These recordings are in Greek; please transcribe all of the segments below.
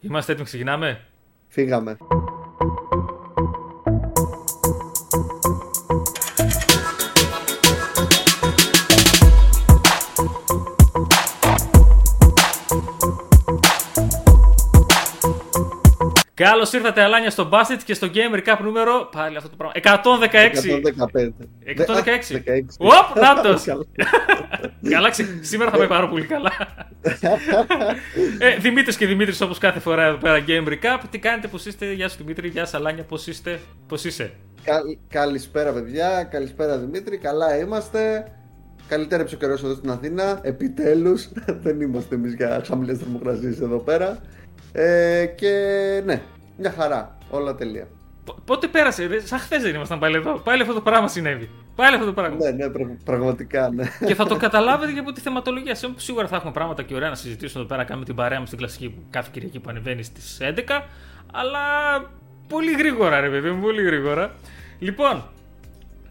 Είμαστε έτοιμοι, ξεκινάμε; Φύγαμε. Καλώς ήρθατε, Αλάνια, στο Basket και στο Game Recap νούμερο. Πάλι αυτό το πράγμα. 116. 115. 116. 16. Οπ, νάτος. Καλά. καλά, ξε- σήμερα θα πάει πάρα πολύ καλά. ε, Δημήτρης και Δημήτρης, όπως κάθε φορά εδώ πέρα, Game Recap. Τι κάνετε, πώς είστε, Γεια σου Δημήτρη, Γεια σας Αλάνια, πώς είστε, πώς είσαι; Καλ- Καλησπέρα, παιδιά. Καλησπέρα, Δημήτρη. Καλά είμαστε. Καλυτέρεψε ο καιρό εδώ στην Αθήνα. Επιτέλους. Δεν είμαστε εμείς για χαμηλές θερμοκρασίες εδώ πέρα. Ε, και ναι, μια χαρά. Όλα τελεία. Π- Πότε πέρασε, ρε, σαν χθες δεν ήμασταν πάλι εδώ. Πάλι αυτό το πράγμα συνέβη. Πάλι αυτό το πράγμα. Ναι, ναι, πραγ- πραγματικά, ναι. και θα το καταλάβετε και από τη θεματολογία. Σε- Σίγουρα θα έχουμε πράγματα και ωραία να συζητήσουμε εδώ πέρα. Κάνουμε την παρέα μας στην κλασική που κάθε Κυριακή που ανεβαίνει στις 11. Αλλά πολύ γρήγορα, ρε παιδί μου, πολύ γρήγορα. Λοιπόν,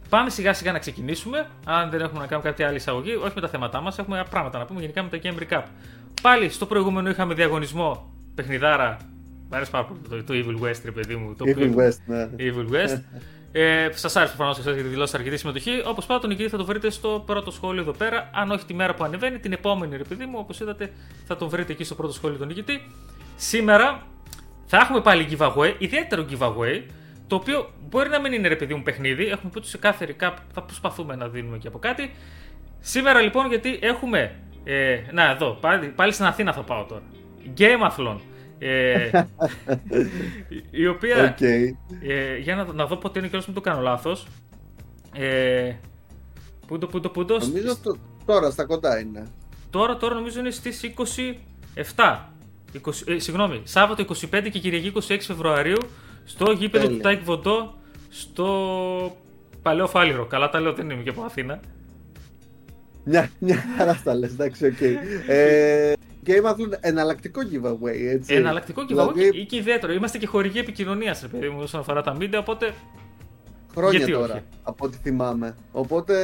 πάμε σιγά σιγά να ξεκινήσουμε. Αν δεν έχουμε να κάνουμε κάποια άλλη εισαγωγή, όχι με τα θέματά μας, έχουμε πράγματα να πούμε γενικά με το Game Recap. Πάλι στο προηγούμενο είχαμε διαγωνισμό παιχνιδάρα. Μ' αρέσει πάρα πολύ το, το Evil West, ρε παιδί μου. Το Evil οποίο- West, ναι. Evil West. ε, Σας άρεσε προφανώς και γιατί δηλώσατε αρκετή συμμετοχής. Όπως πάντα, τον νικητή θα το βρείτε στο πρώτο σχόλιο εδώ πέρα. Αν όχι τη μέρα που ανεβαίνει, την επόμενη ρε παιδί μου, όπως είδατε, θα τον βρείτε εκεί στο πρώτο σχόλιο τον νικητή. Σήμερα θα έχουμε πάλι giveaway, ιδιαίτερο giveaway, το οποίο μπορεί να μην είναι ρε παιδί μου παιχνίδι. Έχουμε πει ότι σε κάθε recap θα προσπαθούμε να δίνουμε και από κάτι. Σήμερα λοιπόν, γιατί έχουμε. Ε, να, εδώ, πάλι, πάλι στην Αθήνα θα πάω τώρα. Gameathlon. Ε, η οποία Οκ. ε, για να, να δω πότε είναι και μην το κάνω λάθος. Ε, πού το, πού το, πού το. Νομίζω το, τώρα στα κοντά είναι. Τώρα, τώρα νομίζω είναι στις 27. 20, ε, συγγνώμη, Σάββατο 25 και Κυριακή 26 Φεβρουαρίου στο γήπεδο Τέλεια. του Τάε Κβον Ντο στο Παλαιό Φάληρο. Καλά τα λέω, δεν είμαι και από Αθήνα. Μια, μια χαρά τα λες, εντάξει, οκ. Ε, Game Athlon, εναλλακτικό giveaway, έτσι. Εναλλακτικό και δηλαδή... Δηλαδή, και, και ιδιαίτερο. Είμαστε και χορηγοί επικοινωνίας, ρε παιδί μου, όσον αφορά τα media, οπότε χρόνια γιατί τώρα, όχι; από ό,τι θυμάμαι. Οπότε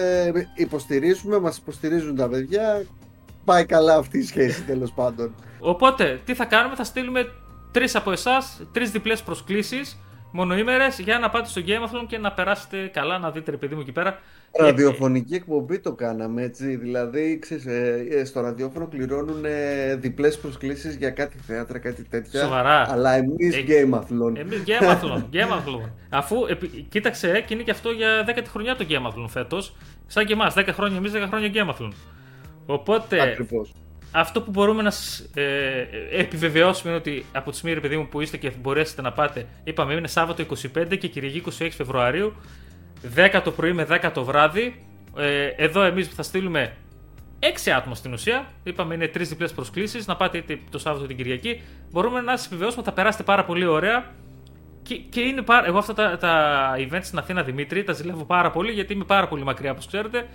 υποστηρίζουμε, μας υποστηρίζουν τα παιδιά. Πάει καλά αυτή η σχέση, τέλος πάντων. Οπότε, τι θα κάνουμε, θα στείλουμε τρεις από εσάς, τρεις διπλές προσκλήσεις, μονοήμερες, για να πάτε στο Gameathlon και να περάσετε καλά, να δείτε, ρε παιδί μου, εκεί πέρα. Ραδιοφωνική εκπομπή το κάναμε, έτσι. Δηλαδή, ξέρεις, ε, ε, στο ραδιόφωνο κληρώνουν ε, διπλές προσκλήσεις για κάτι θέατρα, κάτι τέτοια. Σοβαρά. Αλλά εμείς Ε, Game Athlon. Εμείς Gameathlon. Gameathlon. Αφού, επί- κοίταξε, ε, και είναι και αυτό για 10η χρονιά το Gameathlon φέτος. Σαν και εμάς, 10 χρόνια εμείς, 10 χρόνια Gameathlon. Οπότε, Ακριβώς. Αυτό που μπορούμε να σας, ε, ε, επιβεβαιώσουμε είναι ότι από τη στιγμή, ρε παιδί μου, που είστε και μπορέσετε να πάτε, είπαμε, είναι Σάββατο 25 και Κυριακή 26 Φεβρουαρίου, 10 το πρωί με 10 το βράδυ. Ε, εδώ εμείς θα στείλουμε 6 άτομα στην ουσία. Είπαμε είναι 3 διπλές προσκλήσεις. Να πάτε είτε το Σάββατο είτε την Κυριακή. Μπορούμε να σας επιβεβαιώσουμε ότι θα περάσετε πάρα πολύ ωραία. Και, και είναι πάρα, εγώ αυτά τα, τα events στην Αθήνα Δημήτρη τα ζηλεύω πάρα πολύ γιατί είμαι πάρα πολύ μακριά όπως ξέρετε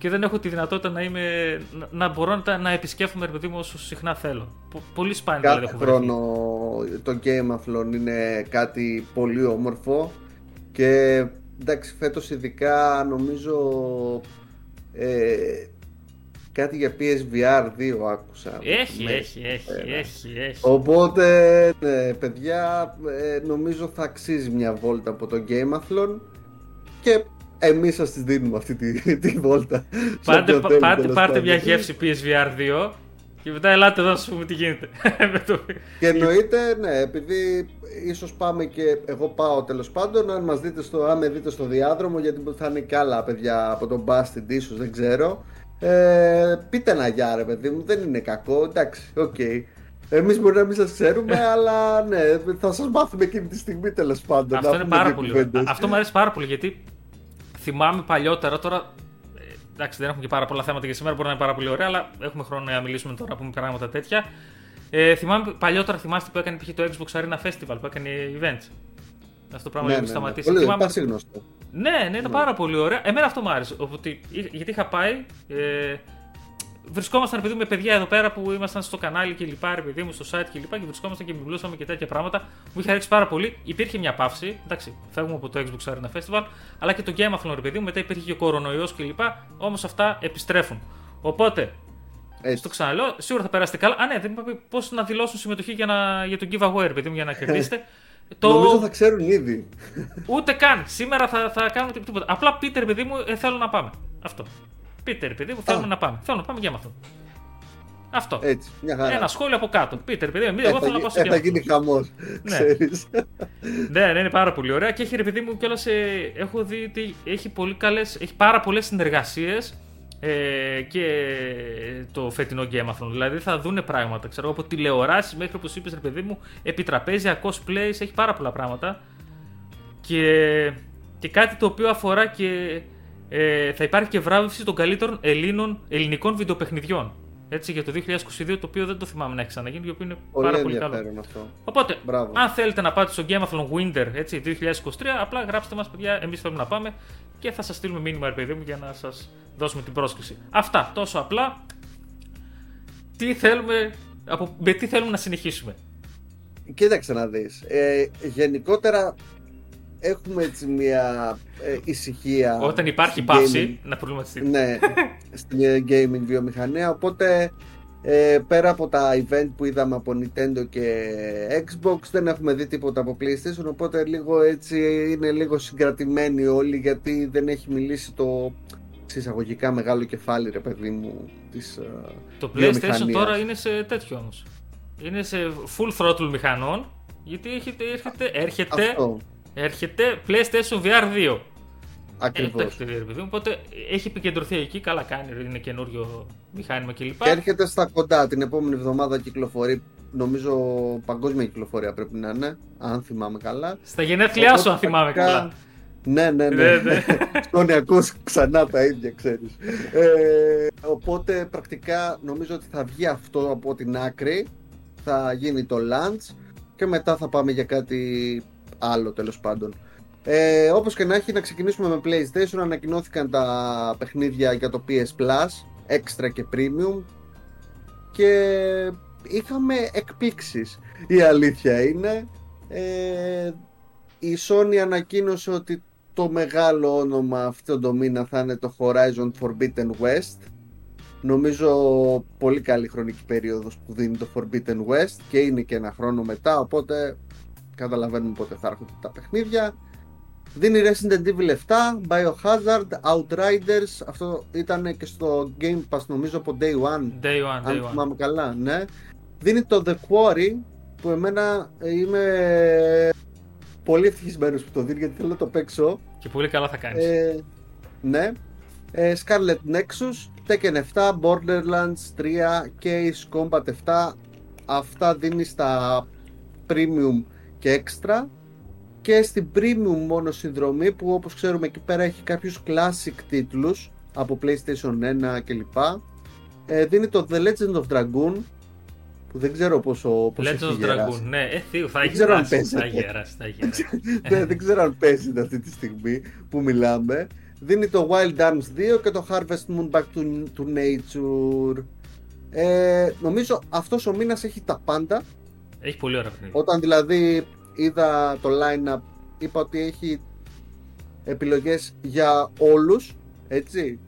και δεν έχω τη δυνατότητα να, είμαι, να, να μπορώ να, τα- να επισκέφτομαι ρε παιδί μου όσο συχνά θέλω. Πο- πολύ σπάνια δηλαδή Κάθε έχω βρεθεί. χρόνο το Game Athlon είναι κάτι πολύ όμορφο και εντάξει φέτος ειδικά νομίζω ε, κάτι για PSVR 2 άκουσα. Έχει, Ναι. έχει, έχει, Ε, έχει, έχει. Οπότε, ναι, παιδιά, ε, νομίζω θα αξίζει μια βόλτα από το Game Athlon και εμείς σας τη δίνουμε αυτή τη, τη βόλτα. σε Πάτε, όποιο θέλει, πάτε, τέλος πάρτε πάντων. μια γεύση PSVR 2 και μετά ελάτε εδώ να σου πούμε τι γίνεται. Με το- Και εννοείται, ναι, επειδή ίσως πάμε και εγώ πάω τέλος πάντων, αν μας δείτε στο, αν με δείτε στο διάδρομο, γιατί θα είναι και άλλα παιδιά από τον Bastard ίσως, δεν ξέρω. Ε, πείτε ένα γεια ρε παιδί μου, δεν είναι κακό, εντάξει, οκ. Εμείς μπορεί να μην σας ξέρουμε, αλλά ναι, θα σας μάθουμε εκείνη τη στιγμή τέλος πάντων. Αυτό να είναι πούμε πάρα δύο πολύ κουβέντες. ωραίο. Αυτό μου αρέσει πάρα πολύ γιατί θυμάμαι παλιότερα τώρα. ε, Εντάξει, δεν έχουμε και πάρα πολλά θέματα για σήμερα, μπορεί να είναι πάρα πολύ ωραία, αλλά έχουμε χρόνο να μιλήσουμε τώρα, να πούμε πράγματα τέτοια. Ε, θυμάμαι παλιότερα, θυμάστε που έκανε π.χ. το Xbox Arena Festival που έκανε events. Αυτό το πράγμα Ναι, έχει ναι, ναι. σταματήσει. Πολύ Θυμάμαι- πασίγνωστο. ναι, ναι, ήταν πάρα πολύ ωραία. Εμένα αυτό μου άρεσε. Οπότε, γιατί είχα πάει. Ε, βρισκόμασταν παιδί μου, με παιδιά εδώ πέρα που ήμασταν στο κανάλι και λοιπά, ρε παιδί μου, στο site και λοιπά και βρισκόμασταν και μιλούσαμε και τέτοια πράγματα. Μου είχε ρίξει πάρα πολύ. Υπήρχε μια παύση. Εντάξει, φεύγουμε από το Xbox Arena Festival, αλλά και το Game Athlon, ρε παιδί μου. Μετά υπήρχε και ο κορονοϊός και λοιπά. Όμως αυτά επιστρέφουν. Οπότε, Στο ξαναλέω, σίγουρα θα περάσετε καλά. Α, ναι, δεν είπα πώς να δηλώσουν συμμετοχή για, να, για τον giveaway, παιδί μου, για να κερδίσετε. το... Νομίζω θα ξέρουν ήδη. Ούτε καν. Σήμερα θα, θα κάνουμε τίποτα. Απλά Πίτερ, παιδί μου, ε, θέλω να πάμε. Αυτό. Πίτερ, παιδί μου, θέλουμε να πάμε. Θέλω να πάμε για αυτό. Αυτό. Έτσι, μια χαρά. Ένα σχόλιο από κάτω. Πίτερ, παιδί μου, εγώ θέλω να πάω στο Θα γίνει χαμός. Ναι. ναι, ναι, είναι πάρα πολύ ωραία και έχει ρε παιδί μου κιόλας. Ε, έχω δει ότι έχει, πολύ καλές, έχει πάρα πολλές συνεργασίες ε, και το φετινό Game of Δηλαδή θα δούνε πράγματα. Ξέρω από τηλεοράσει μέχρι όπως είπες, ρε παιδί μου, επιτραπέζια, cosplays, έχει πάρα πολλά πράγματα. Και, και κάτι το οποίο αφορά και. Ε, θα υπάρχει και βράβευση των καλύτερων Ελλήνων, ελληνικών βιντεοπαιχνιδιών. Έτσι για το 2022, το οποίο δεν το θυμάμαι να έχει ξαναγίνει, το οποίο είναι πολύ πάρα πολύ καλό. Αυτό. Οπότε, αν θέλετε να πάτε στο Game of Winter έτσι, 2023, απλά γράψτε μας, παιδιά, εμείς θέλουμε να πάμε και θα σας στείλουμε μήνυμα, ρε παιδί μου, για να σας δώσουμε την πρόσκληση. Αυτά, τόσο απλά. Τι θέλουμε, από, με τι θέλουμε να συνεχίσουμε; Κοίταξε να δεις. Ε, γενικότερα έχουμε έτσι μια ε, ησυχία. Όταν υπάρχει παύση, να προβληματιστεί. Ναι, στην ε, gaming βιομηχανία. Οπότε ε, πέρα από τα event που είδαμε από Nintendo και Xbox δεν έχουμε δει τίποτα από PlayStation οπότε λίγο έτσι είναι λίγο συγκρατημένοι όλοι γιατί δεν έχει μιλήσει το συσσαγωγικά μεγάλο κεφάλι ρε παιδί μου της ε, Το PlayStation τώρα είναι σε τέτοιο όμως είναι σε full throttle μηχανών γιατί έρχεται, έρχεται, έρχεται, έρχεται PlayStation VR 2 Ακριβώς. Οπότε έχει επικεντρωθεί εκεί, καλά κάνει, είναι καινούριο μηχάνημα κλπ. Και έρχεται στα κοντά. Την επόμενη εβδομάδα κυκλοφορεί, νομίζω παγκόσμια κυκλοφορία πρέπει να είναι, αν θυμάμαι καλά. Στα γενέθλιά σου, αν θυμάμαι καλά. Ναι, ναι, ναι. ναι. Στον ακούς ξανά τα ίδια, ξέρεις. Ε, οπότε πρακτικά νομίζω ότι θα βγει αυτό από την άκρη, θα γίνει το launch και μετά θα πάμε για κάτι άλλο τέλος πάντων. Ε, όπως και να έχει να ξεκινήσουμε με PlayStation. Ανακοινώθηκαν τα παιχνίδια για το PS Plus Extra και Premium. Και είχαμε εκπλήξεις. Η αλήθεια είναι ε, η Sony ανακοίνωσε ότι το μεγάλο όνομα αυτό το μήνα θα είναι το Horizon Forbidden West. Νομίζω πολύ καλή χρονική περίοδος που δίνει το Forbidden West και είναι και ένα χρόνο μετά οπότε καταλαβαίνουμε πότε θα έρχονται τα παιχνίδια Δίνει Resident Evil 7, Biohazard, Outriders. Αυτό ήταν και στο Game Pass νομίζω από Day One. Day One, αν day θυμάμαι καλά, ναι. Δίνει το The Quarry που εμένα είμαι πολύ ευτυχισμένος που το δίνει γιατί θέλω να το παίξω. Και πολύ καλά θα κάνεις. Ε, ναι. Ε, Scarlet Nexus, Tekken 7, Borderlands 3 και Ace Combat 7. Αυτά δίνει στα Premium και Extra και στην premium μόνο συνδρομή που όπως ξέρουμε εκεί πέρα έχει κάποιους classic τίτλους από PlayStation 1 κλπ. Ε, δίνει το The Legend of Dragoon που δεν ξέρω πόσο, πόσο Legend of Dragoon, ναι, ε, θείο, θα έχει γεράσει, θα γεράσει, θα γεράσει. ναι, δεν ξέρω αν παίζει αυτή τη στιγμή που μιλάμε. Δίνει το Wild Arms 2 και το Harvest Moon Back to, to Nature. Ε, νομίζω αυτός ο μήνας έχει τα πάντα. Έχει πολύ ωραία παιχνίδια. Όταν δηλαδή είδα το line-up, είπα ότι έχει επιλογές για όλους, έτσι.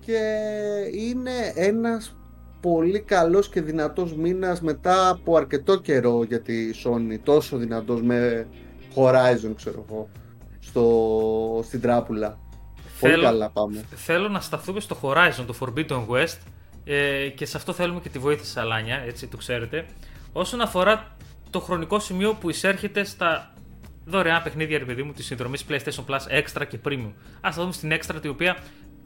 Και είναι ένας πολύ καλός και δυνατός μήνας μετά από αρκετό καιρό για τη Sony, τόσο δυνατός με Horizon, ξέρω εγώ, στο, στην τράπουλα. Θέλω, πολύ καλά πάμε. Θέλω να σταθούμε στο Horizon, το Forbidden West, ε, και σε αυτό θέλουμε και τη βοήθεια της Αλάνια, έτσι το ξέρετε. Όσον αφορά το χρονικό σημείο που εισέρχεται στα δωρεάν παιχνίδια, ρε παιδί μου, της συνδρομής PlayStation Plus Extra και Premium. Α τα δούμε στην Extra, η οποία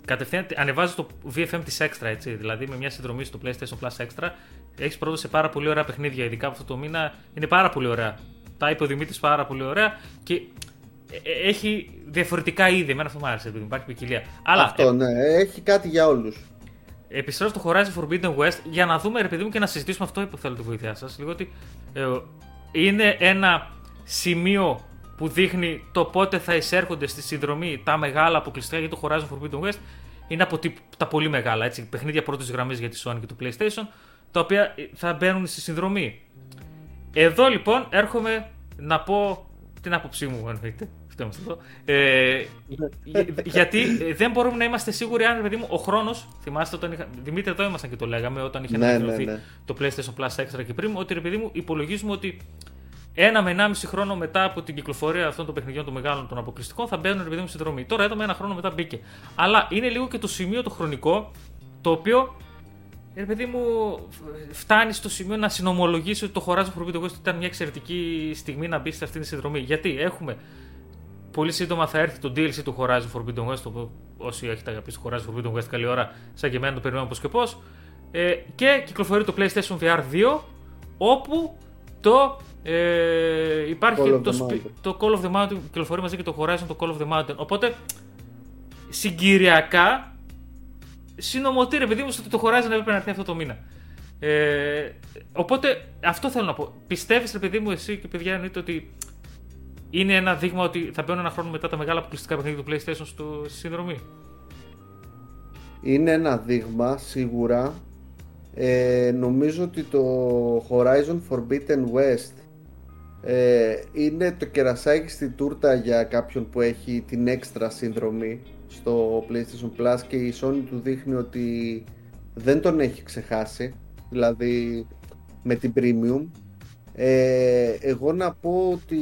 κατευθείαν ανεβάζει το VFM της Extra, έτσι. Δηλαδή με μια συνδρομή στο PlayStation Plus Extra έχεις πρόσβαση σε πάρα πολύ ωραία παιχνίδια, ειδικά αυτό το μήνα. Είναι πάρα πολύ ωραία. Τα είπε ο Δημήτρης πάρα πολύ ωραία και ε, ε, έχει διαφορετικά είδη. Εμένα αυτό μου άρεσε, επειδή υπάρχει ποικιλία. Αλλά, αυτό, ε, ναι, έχει κάτι για όλους. Επιστρέφω στο Horizon Forbidden West για να δούμε, ρε παιδί μου, και να συζητήσουμε αυτό που θέλω τη βοήθειά σας. Λίγο ότι ε, είναι ένα σημείο που δείχνει το πότε θα εισέρχονται στη συνδρομή τα μεγάλα αποκλειστικά για το Horizon Forbidden West. Είναι από τα πολύ μεγάλα έτσι, παιχνίδια πρώτης γραμμής για τη Sony και το PlayStation, τα οποία θα μπαίνουν στη συνδρομή. Εδώ λοιπόν έρχομαι να πω την άποψή μου, εννοείται, Αυτό είμαστε εδώ. Ε, γιατί δεν μπορούμε να είμαστε σίγουροι αν παιδί μου, ο χρόνος. Θυμάστε όταν είχα. Δημήτρη, εδώ ήμασταν και το λέγαμε όταν είχε Ναι, ανακοινωθεί ναι, ναι. το PlayStation Plus Extra και πριν. Ότι ρε παιδί μου, υπολογίζουμε ότι ένα με ενάμιση χρόνο μετά από την κυκλοφορία αυτών των παιχνιδιών των μεγάλων των αποκλειστικών θα μπαίνουν ρε παιδί μου στη δρομή. Τώρα εδώ με ένα χρόνο μετά μπήκε. Αλλά είναι λίγο και το σημείο το χρονικό το οποίο ρε παιδί μου, φτάνει στο σημείο να συνομολογήσει ότι το Horizon Forbidden West ήταν μια εξαιρετική στιγμή να μπει σε αυτήν τη συνδρομή. Γιατί έχουμε πολύ σύντομα θα έρθει το DLC του Horizon Forbidden West. Το, όσοι έχετε αγαπήσει το Horizon Forbidden West, καλή ώρα, σαν και εμένα το περιμένουμε πώ και πώς. Ε, και κυκλοφορεί το PlayStation VR 2, όπου το ε, υπάρχει Call of το, the σπι- Mountain. το Call of the Mountain, κυκλοφορεί μαζί και το Horizon το Call of the Mountain. Οπότε συγκυριακά συνομωτεί ρε παιδί μου στο ότι το Horizon έπρεπε να έρθει αυτό το μήνα. Ε, οπότε αυτό θέλω να πω. Πιστεύεις, ρε παιδί μου, εσύ και παιδιά, εννοείται ότι είναι ένα δείγμα ότι θα μπαίνουν ένα χρόνο μετά τα μεγάλα αποκλειστικά παιχνίδια του PlayStation στο, στη συνδρομή. Είναι ένα δείγμα σίγουρα. Ε, νομίζω ότι το Horizon Forbidden West ε, είναι το κερασάκι στη τούρτα για κάποιον που έχει την έξτρα συνδρομή στο PlayStation Plus και η Sony του δείχνει ότι δεν τον έχει ξεχάσει δηλαδή με την Premium ε, εγώ να πω ότι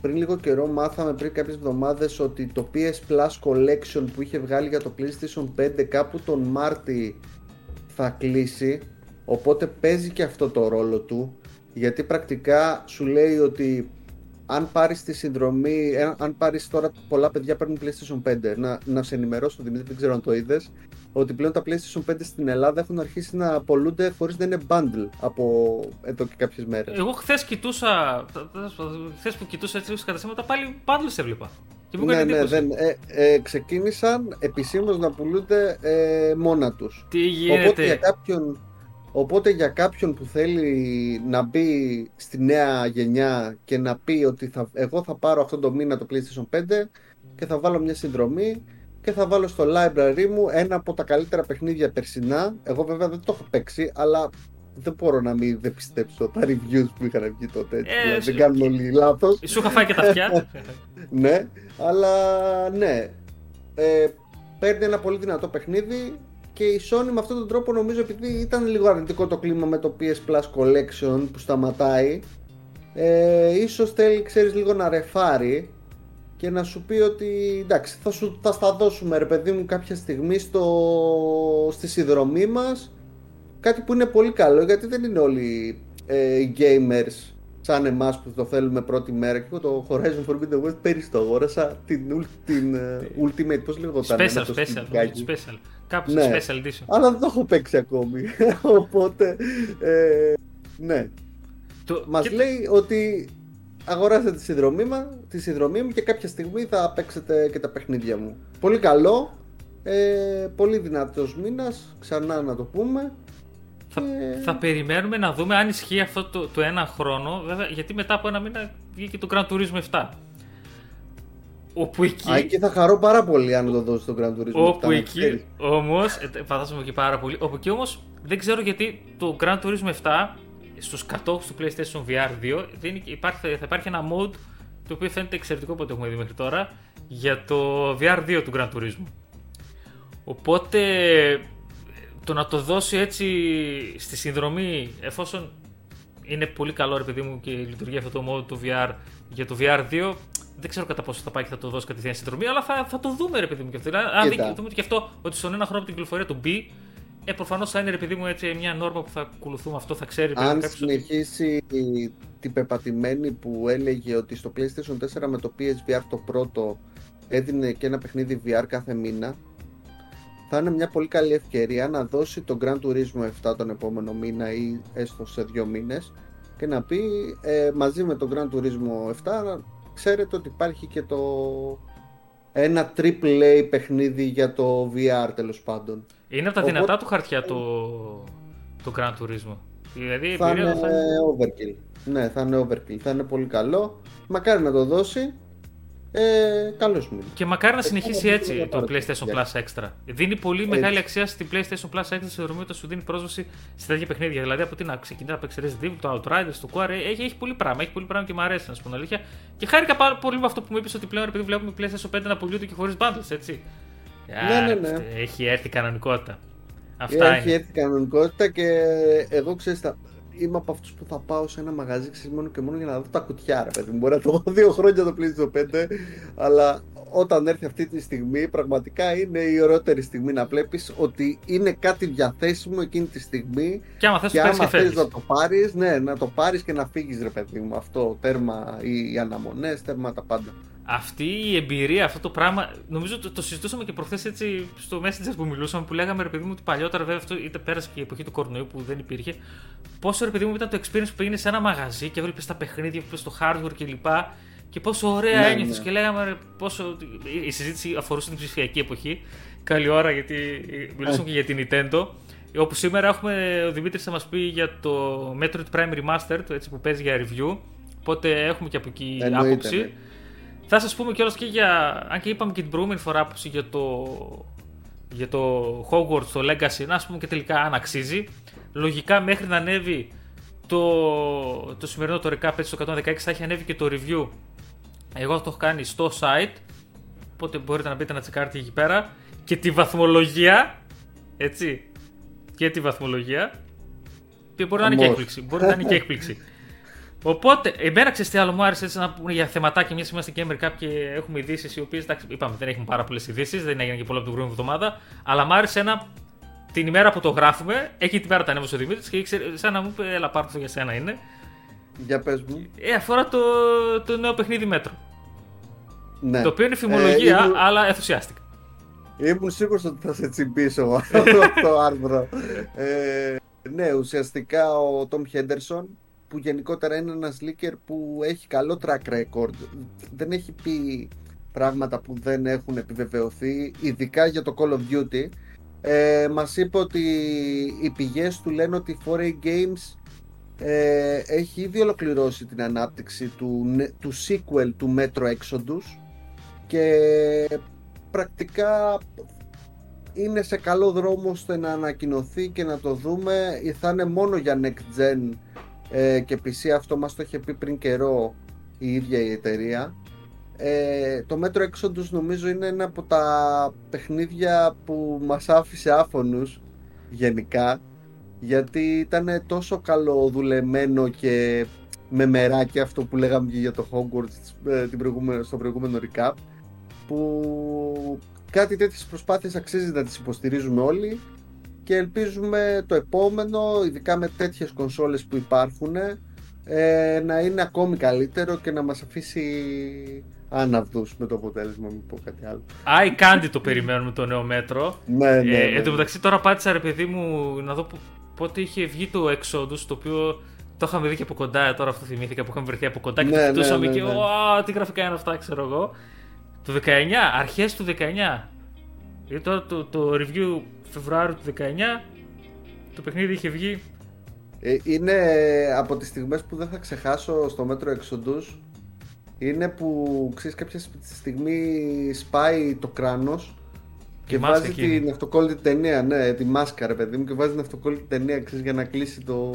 πριν λίγο καιρό μάθαμε πριν κάποιες εβδομάδες ότι το PS Plus Collection που είχε βγάλει για το PlayStation 5 κάπου τον Μάρτι θα κλείσει οπότε παίζει και αυτό το ρόλο του γιατί πρακτικά σου λέει ότι αν πάρεις τη συνδρομή, ε, αν πάρεις τώρα πολλά παιδιά παίρνουν PlayStation 5 να, να σε ενημερώσω Δημήτρη, δεν ξέρω αν το είδες ότι πλέον τα PlayStation 5 στην Ελλάδα έχουν αρχίσει να απολούνται χωρίς να είναι bundle από εδώ και κάποιες μέρες. Εγώ χθες κοιτούσα. Χθες που κοιτούσα έτσι στα καταστήματα πάλι πάντως έβλεπα. Και μου Ναι, έκανε ναι, εντύπωση. δεν, ε, ε, ξεκίνησαν επισήμως να πουλούνται ε, μόνα τους. Τι Οπότε για, γίνεται. κάποιον, οπότε για κάποιον που θέλει να μπει στη νέα γενιά και να πει ότι θα, εγώ θα πάρω αυτό το μήνα το PlayStation 5 και θα βάλω μια συνδρομή και θα βάλω στο library μου ένα από τα καλύτερα παιχνίδια περσινά. Εγώ βέβαια δεν το έχω παίξει, αλλά δεν μπορώ να μην δεν πιστέψω τα reviews που είχαν βγει τότε. έτσι, Ε, δηλαδή, σου- δεν κάνουν όλοι λάθος. Σου είχα φάει και τα αυτιά. Ναι, αλλά ναι. Ε, παίρνει ένα πολύ δυνατό παιχνίδι και η Sony με αυτόν τον τρόπο νομίζω επειδή ήταν λίγο αρνητικό το κλίμα με το PS Plus Collection που σταματάει ε, ίσως θέλει ξέρεις λίγο να ρεφάρει και να σου πει ότι εντάξει θα, σου, θα στα δώσουμε ρε παιδί μου κάποια στιγμή στο, στη συνδρομή μας κάτι που είναι πολύ καλό γιατί δεν είναι όλοι ε, οι gamers σαν εμάς που το θέλουμε πρώτη μέρα και εγώ το Horizon Forbidden West πέρυσι το αγόρασα την, ul- την ε, Ultimate πώς λέγονταν με Special, το special. σκυλικάκι; Special. Κάπου Ναι. special edition. αλλά δεν το έχω παίξει ακόμη οπότε ε, ναι Το- μας και- λέει ότι αγοράσετε τη συνδρομή, μα, τη συνδρομή μου και κάποια στιγμή θα παίξετε και τα παιχνίδια μου. Πολύ καλό, ε, πολύ δυνατός μήνας, ξανά να το πούμε. Θα, Και- θα περιμένουμε να δούμε αν ισχύει αυτό το, το ένα χρόνο, βέβαια, γιατί μετά από ένα μήνα βγήκε το Gran Turismo 7. Όπου εκεί, Α, εκεί θα χαρώ πάρα πολύ αν το δώσει το Grand Turismo. όπου 7, να εκεί ξέρεις. όμως, ε, φαντάζομαι εκεί πάρα πολύ, όπου εκεί όμως δεν ξέρω γιατί το Gran Turismo 7 στους κατόχους του PlayStation VR 2 δεν υπάρχει, θα υπάρχει ένα mode το οποίο φαίνεται εξαιρετικό από ό,τι έχουμε δει μέχρι τώρα για το VR 2 του Gran Turismo. Οπότε το να το δώσει έτσι στη συνδρομή εφόσον είναι πολύ καλό ρε παιδί μου και λειτουργεί αυτό το mode του VR για το VR2 δεν ξέρω κατά πόσο θα πάει και θα το δώσει κατευθείαν συνδρομή αλλά θα, θα το δούμε ρε παιδί μου και αυτό. Δηλαδή, αν Κοίτα. δει- δούμε και αυτό ότι στον ένα χρόνο από την κυκλοφορία του B ε, προφανώς θα είναι ρε παιδί μου έτσι μια νόρμα που θα ακολουθούμε αυτό, θα ξέρει παιδί μου, Αν κάποιος ότι- συνεχίσει την πεπατημένη που έλεγε ότι στο PlayStation 4 με το PSVR το πρώτο έδινε και ένα παιχνίδι VR κάθε μήνα θα είναι μια πολύ καλή ευκαιρία να δώσει το Gran Turismo 7 τον επόμενο μήνα ή έστω σε δύο μήνες και να πει ε, μαζί με το Gran Turismo 7 να ξέρετε ότι υπάρχει και το ένα AAA παιχνίδι για το VR τέλος πάντων. Είναι από τα Οπότε- δυνατά του χαρτιά το, το Gran Turismo. Δηλαδή η θα εμπειρία είναι του θα είναι- overkill. Ναι, θα είναι overkill. Θα είναι πολύ καλό. Μακάρι να το δώσει. Ε, καλώς μου Και μακάρι να Ε, συνεχίσει πάμε έτσι να το πάρω PlayStation το Plus Extra. Δίνει πολύ μεγάλη αξία στην PlayStation Plus Extra σε όταν σου δίνει πρόσβαση σε τέτοια παιχνίδια. Δηλαδή από τι να ξεκινήσει να παίξει Resident Evil, το Outriders, το Core. Έχει, έχει πολύ πράγμα. Έχει πολύ πράγμα και μου αρέσει να σου πω την αλήθεια. Και χάρηκα πάρα πολύ με αυτό που μου είπες ότι πλέον επειδή βλέπουμε PlayStation 5 να πουλούνται και χωρίς bundles, έτσι. Ναι, ναι, Α, ναι. Έχει έρθει η κανονικότητα. Αυτά Έχει είναι. έρθει η κανονικότητα και εγώ ξέρεις, θα... είμαι από αυτούς που θα πάω σε ένα μαγαζί ξέρεις, μόνο και μόνο για να δω τα κουτιά, ρε παιδί μου. Μπορεί να το δω δύο χρόνια το PlayStation 5, αλλά όταν έρθει αυτή τη στιγμή, πραγματικά είναι η ωραιότερη στιγμή να βλέπεις ότι είναι κάτι διαθέσιμο εκείνη τη στιγμή. Και άμα θες, το Και παίρνει και άμα θέλει φεύγεις. να το πάρεις, ναι, να το πάρεις και να φύγεις, ρε παιδί μου. Αυτό τέρμα οι, οι αναμονές, τέρμα τα πάντα. Αυτή η εμπειρία, αυτό το πράγμα, νομίζω το, το συζητούσαμε και προχθές έτσι στο Messenger που μιλούσαμε, που λέγαμε ρε παιδί μου ότι παλιότερα βέβαια αυτό είτε πέρασε και η εποχή του κορονοϊού που δεν υπήρχε. Πόσο ρε παιδί μου ήταν το experience που πήγαινε σε ένα μαγαζί και έβλεπες τα παιχνίδια, έβλεπες το hardware κλπ. Και πόσο ωραία Ναι, ένιωθες ναι. και λέγαμε ρε, πόσο. Η συζήτηση αφορούσε την ψηφιακή εποχή. Καλή ώρα γιατί μιλούσαμε και για την Nintendo. Όπου σήμερα έχουμε, ο Δημήτρης θα μας πει για το Metroid Prime Remastered, έτσι που παίζει για review. Οπότε έχουμε και από εκεί Εννοείται, άποψη. ναι. Θα σας πούμε κιόλας και για. Αν και είπαμε και την προηγούμενη φορά άποψη για το. Για το Hogwarts, το Legacy, να ας πούμε και τελικά αν αξίζει. Λογικά μέχρι να ανέβει το, το σημερινό το recap έτσι στο 116 θα έχει ανέβει και το review. Εγώ θα το έχω κάνει στο site. Οπότε μπορείτε να μπείτε να τσεκάρετε εκεί πέρα. Και τη βαθμολογία. Έτσι. Και τη βαθμολογία. Που μπορεί να είναι και Αμώς. έκπληξη. Μπορεί να είναι και έκπληξη. Οπότε, εμένα ξέρεις τι άλλο μου άρεσε έτσι να πούμε για θεματάκια. Μιας είμαστε και Gamer Cup και έχουμε ειδήσεις οι οποίες είπαμε δεν έχουμε πάρα πολλές ειδήσεις, δεν έγινε και πολλά από την προηγούμενη εβδομάδα. Αλλά μου άρεσε ένα την ημέρα που το γράφουμε, έχει την ημέρα τα ανέβασε ο Δημήτρης και ήξερε, σαν να μου είπε, Ελά, πάρ' το για σένα είναι. Για πες μου. Ε, αφορά το, το νέο παιχνίδι μέτρο. Ναι. Το οποίο είναι φημολογία, Ε, ήμουν- αλλά ενθουσιάστηκα. Ήμουν σίγουρος ότι θα σε τσιμπήσω αυτό το άρθρο. Ε, ναι, ουσιαστικά ο Τόμ Χέντερσον που γενικότερα είναι ένας leaker που έχει καλό track record. Δεν έχει πει πράγματα που δεν έχουν επιβεβαιωθεί, ειδικά για το Call of Duty. Ε, μας είπε ότι οι πηγές του λένε ότι η 4A Games ε, έχει ήδη ολοκληρώσει την ανάπτυξη του, νε- του sequel του Metro Exodus και πρακτικά είναι σε καλό δρόμο ώστε να ανακοινωθεί και να το δούμε θα είναι μόνο για next gen ε, και PC αυτό μας το είχε πει πριν καιρό η ίδια η εταιρεία. Ε, το Metro Exodus νομίζω είναι ένα από τα παιχνίδια που μας άφησε άφωνους γενικά γιατί ήταν τόσο καλοδουλεμένο και με μεράκι αυτό που λέγαμε και για το Hogwarts ε, την προηγούμενη, στο προηγούμενο recap που κάτι τέτοιες προσπάθειες αξίζει να τις υποστηρίζουμε όλοι και ελπίζουμε το επόμενο, ειδικά με τέτοιες κονσόλες που υπάρχουν ε, να είναι ακόμη καλύτερο και να μας αφήσει άναυδους με το αποτέλεσμα, μην πω κάτι άλλο. I Candy το περιμένουμε το νέο μέτρο. Ναι, ναι, ναι. Ε, εν τω μεταξύ τώρα πάτησα ρε παιδί μου να δω πο- πότε είχε βγει το Exodus το οποίο το είχαμε δει και από κοντά, τώρα αυτό θυμήθηκα που είχαμε βρεθεί από κοντά και Ναι, το ναι, κοιτούσαμε ναι, και ναι. «Ω, τι γραφικά είναι αυτά ξέρω εγώ. Το 19, αρχές του 19. Γιατί τώρα το, το review Φεβρουάριο του 19 το παιχνίδι είχε βγει. Ε, είναι από τις στιγμές που δεν θα ξεχάσω στο μέτρο Exodus είναι που ξέρεις κάποια στιγμή σπάει το κράνος και μάσκα βάζει εκείνη. την αυτοκόλλητη ταινία, ναι, τη μάσκα ρε παιδί μου και βάζει την αυτοκόλλητη ταινία ξέρεις, για να κλείσει το...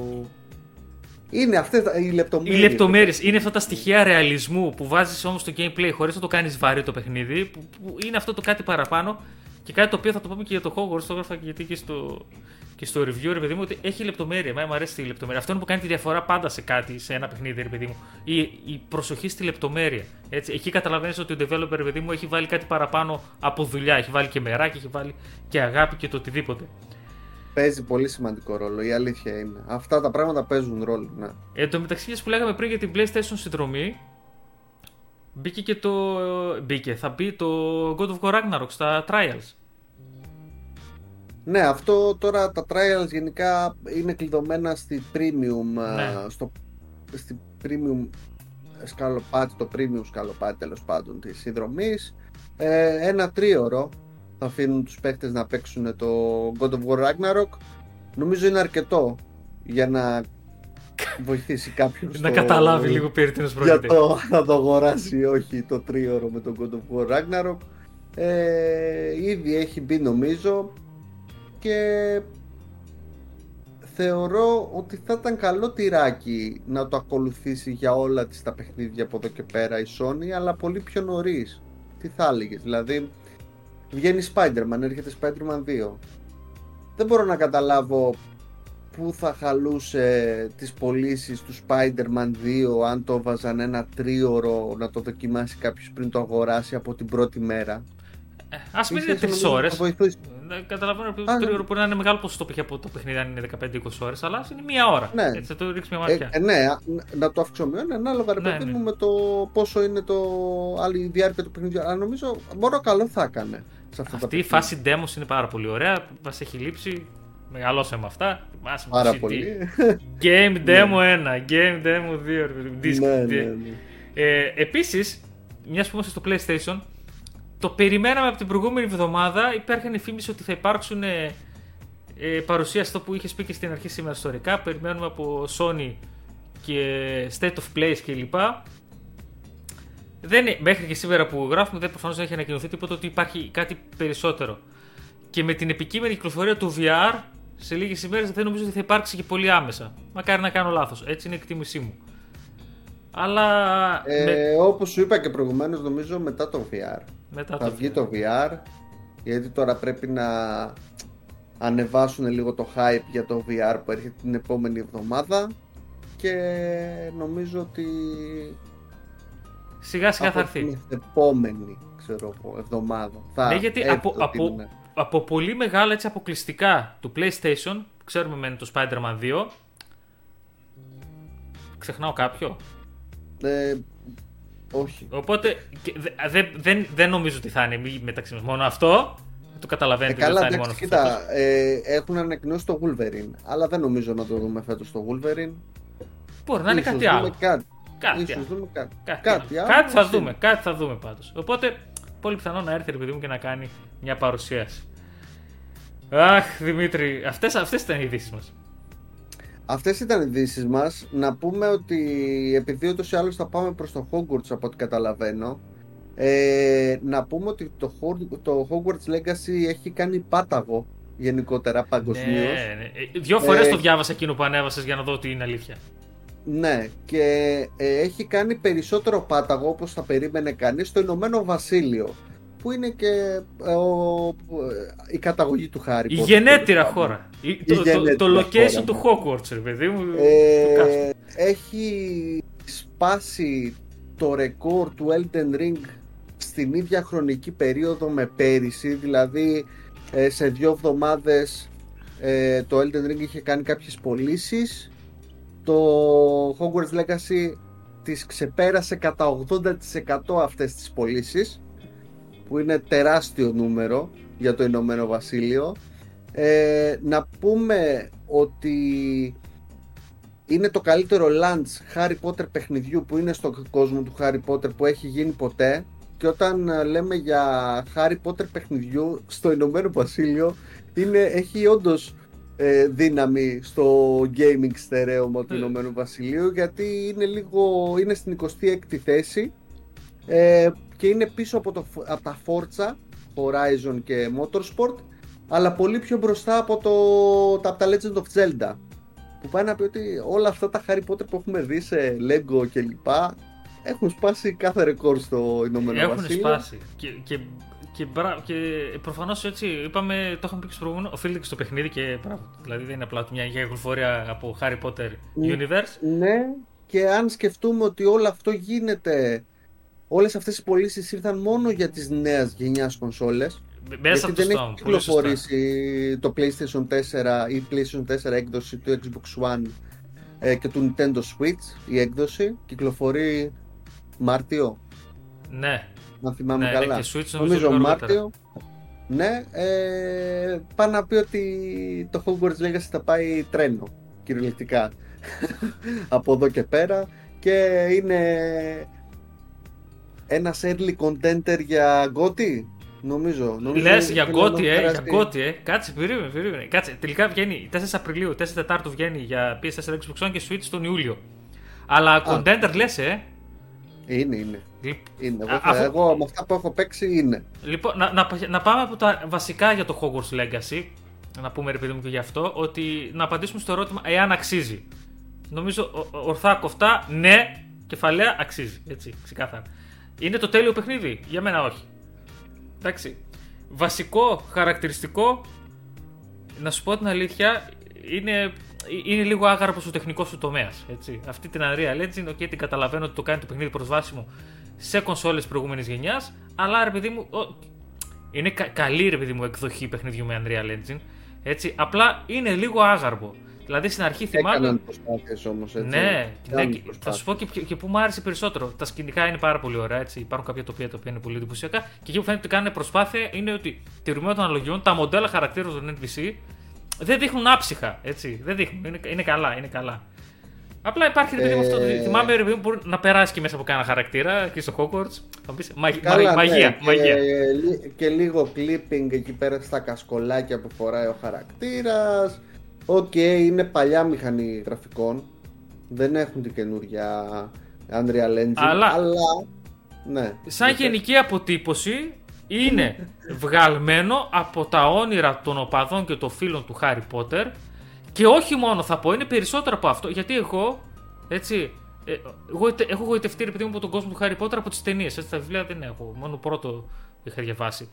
Είναι αυτές τα- οι Οι λεπτομέρειες. λεπτομέρειες είναι αυτά τα στοιχεία ρεαλισμού που βάζεις όμως στο gameplay χωρίς να το κάνεις βαρύ το παιχνίδι. Που, που είναι αυτό το κάτι παραπάνω και κάτι το οποίο θα το πούμε και για το Hogwarts. Το έγραφα και γιατί και στο, και στο review, ρε παιδί μου, ότι έχει λεπτομέρεια. Εμένα μου αρέσει η λεπτομέρεια. Αυτό είναι που κάνει τη διαφορά πάντα σε κάτι, σε ένα παιχνίδι, ρε παιδί μου. Η, η προσοχή στη λεπτομέρεια. Έτσι, εκεί καταλαβαίνεις ότι ο developer, ρε παιδί μου, έχει βάλει κάτι παραπάνω από δουλειά. Έχει βάλει και μεράκι, έχει βάλει και αγάπη και το οτιδήποτε. Παίζει πολύ σημαντικό ρόλο, η αλήθεια είναι. Αυτά τα πράγματα παίζουν ρόλο, ναι. Εν τω μεταξύ, μιας που λέγαμε πριν για την PlayStation συνδρομή, μπήκε και το. Μπήκε, θα μπει το God of War Ragnarok στα Trials. Ναι, αυτό τώρα τα trials γενικά είναι κλειδωμένα στη premium, α, Ναι. στο, στη premium σκαλοπάτι, το premium σκαλοπάτι τέλος πάντων της συνδρομής. Ε, ένα τρίωρο θα αφήνουν τους παίκτες να παίξουν το God of War Ragnarok. Νομίζω είναι αρκετό για να βοηθήσει κάποιον να καταλάβει λίγο περί τίνος πρόκειται. Για το να το αγοράσει ή όχι το τρίωρο με τον God of War Ragnarok. Ε, ήδη έχει μπει νομίζω και θεωρώ ότι θα ήταν καλό τυράκι να το ακολουθήσει για όλα τις τα παιχνίδια από εδώ και πέρα η Sony αλλά πολύ πιο νωρίς. Τι θα έλεγες, δηλαδή βγαίνει Spider-Man, έρχεται Spider-Man 2 δεν μπορώ να καταλάβω πού θα χαλούσε τις πωλήσει του Spider-Man 2 αν το βάζαν ένα τρίωρο να το δοκιμάσει κάποιος πριν το αγοράσει από την πρώτη μέρα; Ε, Α μην είναι τρεις ώρες. Καταλαβαίνω ότι το τρίωρο μπορεί να είναι μεγάλο ποσοστό π.χ. από το παιχνίδι αν είναι 15-20 ώρες, αλλά είναι μία ώρα. Ναι. Έτσι θα το ρίξει μια ματιά. Ε, ναι, να το αυξομειώνει ανάλογα ρε ναι, παιδί ναι. μου με το πόσο είναι το άλλη διάρκεια του παιχνιδιού. Αλλά νομίζω μόνο καλό θα έκανε. Αυτή η φάση demos είναι πάρα πολύ ωραία. Μας έχει λείψει. Μεγαλώσαμε με αυτά. Πάρα πολύ. Game Demo 1, Game Demo 2. Disc. Ναι, ναι, ναι. Ε, Επίσης, μιας που είμαστε στο PlayStation, το περιμέναμε από την προηγούμενη εβδομάδα. Υπήρχαν φήμες ότι θα υπάρξουν ε, ε, παρουσία στο που είχες πει και στην αρχή σήμερα ιστορικά. Περιμένουμε από Sony και State of Place κλπ. Δεν, μέχρι και σήμερα που γράφουμε δεν προφανώς δεν έχει ανακοινωθεί τίποτα ότι υπάρχει κάτι περισσότερο. Και με την επικείμενη κυκλοφορία του VR σε λίγες ημέρες δεν νομίζω ότι θα υπάρξει και πολύ άμεσα. Μακάρι να κάνω λάθος. Έτσι είναι η εκτίμησή μου. Αλλά. Ε, με... Όπως σου είπα και προηγουμένως, νομίζω μετά το VR. Μετά θα το βγει VR. το VR. Γιατί τώρα πρέπει να ανεβάσουν λίγο το hype για το VR που έρχεται την επόμενη εβδομάδα. Και νομίζω ότι Σιγά σιγά θα έρθει. Την επόμενη ξέρω, εβδομάδα. Θα ναι, γιατί από, από, από, πολύ μεγάλα έτσι αποκλειστικά του PlayStation, ξέρουμε με το Spider-Man 2. Ξεχνάω κάποιο; Ε, όχι. Οπότε δεν δε, δε νομίζω ότι θα είναι μεταξύ μας μόνο αυτό. Το καταλαβαίνετε. Ε, καλά, δεν θα είναι μόνο κοίτα, ε, έχουν ανακοινώσει το Wolverine. Αλλά δεν νομίζω να το δούμε φέτος το Wolverine. Μπορεί να είναι κάτι άλλο. Κάτι. Κάτι, Ίσως δούμε κάτι. Κάτι, κάτι, κάτι θα δούμε, κάτι θα δούμε πάντως. Οπότε πολύ πιθανό να έρθει ρε παιδί μου και να κάνει μια παρουσίαση. Αχ, Δημήτρη, αυτές, αυτές ήταν οι ειδήσεις μας. Αυτές ήταν οι ειδήσεις μας. Να πούμε ότι επειδή ούτως ή άλλως θα πάμε προς το Hogwarts από ό,τι καταλαβαίνω, ε, να πούμε ότι το, το Hogwarts Legacy έχει κάνει πάταγο γενικότερα παγκοσμίως. Ναι, ναι. Ε, δύο φορές ε, το διάβασα εκείνο που ανέβασες για να δω ότι είναι αλήθεια. Ναι, και ε, έχει κάνει περισσότερο πάταγο όπως θα περίμενε κανείς στο Ηνωμένο Βασίλειο που είναι και ε, ο, ε, η καταγωγή του Χάρη. Η γενέτειρα χώρα. Η, το, το, το, location του Hogwarts, παιδί μου. Ε, έχει σπάσει το ρεκόρ του Elden Ring στην ίδια χρονική περίοδο με πέρυσι, δηλαδή σε δύο εβδομάδες το Elden Ring είχε κάνει κάποιες πωλήσεις το Hogwarts Legacy τις ξεπέρασε κατά 80% αυτές τις πωλήσεις, που είναι τεράστιο νούμερο για το Ηνωμένο Βασίλειο. Ε, να πούμε ότι είναι το καλύτερο launch Harry Potter παιχνιδιού που είναι στον κόσμο του Harry Potter που έχει γίνει ποτέ. Και όταν λέμε για Harry Potter παιχνιδιού στο Ηνωμένο Βασίλειο είναι, έχει όντως ε, δύναμη στο gaming στερέωμα του Ηνωμένου Βασιλείου γιατί είναι λίγο είναι στην 26η θέση ε, και είναι πίσω από, το, από τα Forza Horizon και Motorsport αλλά πολύ πιο μπροστά από, το, από τα Legend of Zelda που πάει να πει ότι όλα αυτά τα Harry Potter που έχουμε δει σε Lego και λοιπά έχουν σπάσει κάθε ρεκόρ στο Ηνωμένο Βασίλειο. Έχουν σπάσει και, και και, μπρα... και προφανώς έτσι είπαμε, το είχαμε πει και στο προηγούμενο, οφείλεται και στο παιχνίδι και μπράβο. Δηλαδή δεν είναι απλά μια γεγλοφορία από Harry Potter Universe. Ναι, και αν σκεφτούμε ότι όλο αυτό γίνεται, όλες αυτές οι πωλήσεις ήρθαν μόνο για τις νέες γενιάς κονσόλες. Μέσα γιατί δεν έχει κυκλοφορήσει το PlayStation 4 ή PlayStation 4 έκδοση του Xbox One ε, και του Nintendo Switch η έκδοση κυκλοφορεί Μάρτιο. Ναι, αν θυμάμαι ναι, καλά. Και Switch νομίζω Μάρτιο. Ναι, ε, πάνε να πει ότι το Hogwarts Legacy θα πάει τρένο, κυριολεκτικά, από εδώ και πέρα και είναι ένας early contender για GOTY. Νομίζω. Λες για γκότι, ε, για γκότι, ε. Κάτσε, περίμενε, περίμενε. Κάτσε. Τελικά βγαίνει 4 Απριλίου, 4 Τετάρτου βγαίνει για PS4 Xbox One και Switch τον Ιούλιο. Αλλά contender λες, ε. Είναι, είναι. είναι. Εγώ, αφού... εγώ με αυτά που έχω παίξει είναι. Λοιπόν, να, να, να πάμε από τα βασικά για το Hogwarts Legacy. Να πούμε ρε παιδί μου και γι' αυτό. Ότι να απαντήσουμε στο ερώτημα εάν αξίζει. Νομίζω ορθά κοφτά, ναι, κεφαλαία αξίζει. Έτσι, ξεκάθαρα. Είναι το τέλειο παιχνίδι; Για μένα όχι. Εντάξει. Βασικό χαρακτηριστικό, να σου πω την αλήθεια, είναι, είναι λίγο άγαρπος ο τεχνικός του τομέας. Αυτή την Unreal Engine, okay, την καταλαβαίνω ότι το κάνει το παιχνίδι προσβάσιμο σε κονσόλες προηγούμενης γενιάς, αλλά ρε παιδί μου, είναι κα, καλή ρε παιδί μου εκδοχή παιχνιδιού με Unreal Engine. Έτσι, απλά είναι λίγο άγαρπο. Δηλαδή στην αρχή θυμάμαι. Έκαναν προσπάθειες όμως έτσι. Ναι, ναι θα σου πω και, και, και πού μου άρεσε περισσότερο. Τα σκηνικά είναι πάρα πολύ ωραία. Έτσι. Υπάρχουν κάποια τοπία τα οποία είναι πολύ εντυπωσιακά. Και εκεί που φαίνεται ότι κάνουν προσπάθεια είναι ότι τηρουμένο των αναλογιών, τα μοντέλα χαρακτήρων των NPC δεν δείχνουν άψυχα. Έτσι. Δεν δείχνουν. Είναι, είναι καλά. Είναι καλά. Απλά υπάρχει ρε παιδί μου αυτό. Ε, θυμάμαι ρε παιδί μπορεί να περάσει και μέσα από κάνα χαρακτήρα και στο Hogwarts. Θα πεις μαγεία. Ναι, μαγεία. Και, και λίγο clipping εκεί πέρα στα κασκολάκια που φοράει ο χαρακτήρας. OK, okay, είναι παλιά μηχανή γραφικών. Δεν έχουν την καινούργια Unreal Engine. Αλλά, αλλά ναι, σαν γενική αποτύπωση είναι βγαλμένο από τα όνειρα των οπαδών και των φίλων του Harry Potter και όχι μόνο θα πω, είναι περισσότερο από αυτό γιατί εγώ, έτσι, ε, εγώ έχω γοητευτεί επειδή μου από τον κόσμο του Harry Potter από τις ταινίες, έτσι τα βιβλία δεν έχω, μόνο πρώτο είχα διαβάσει.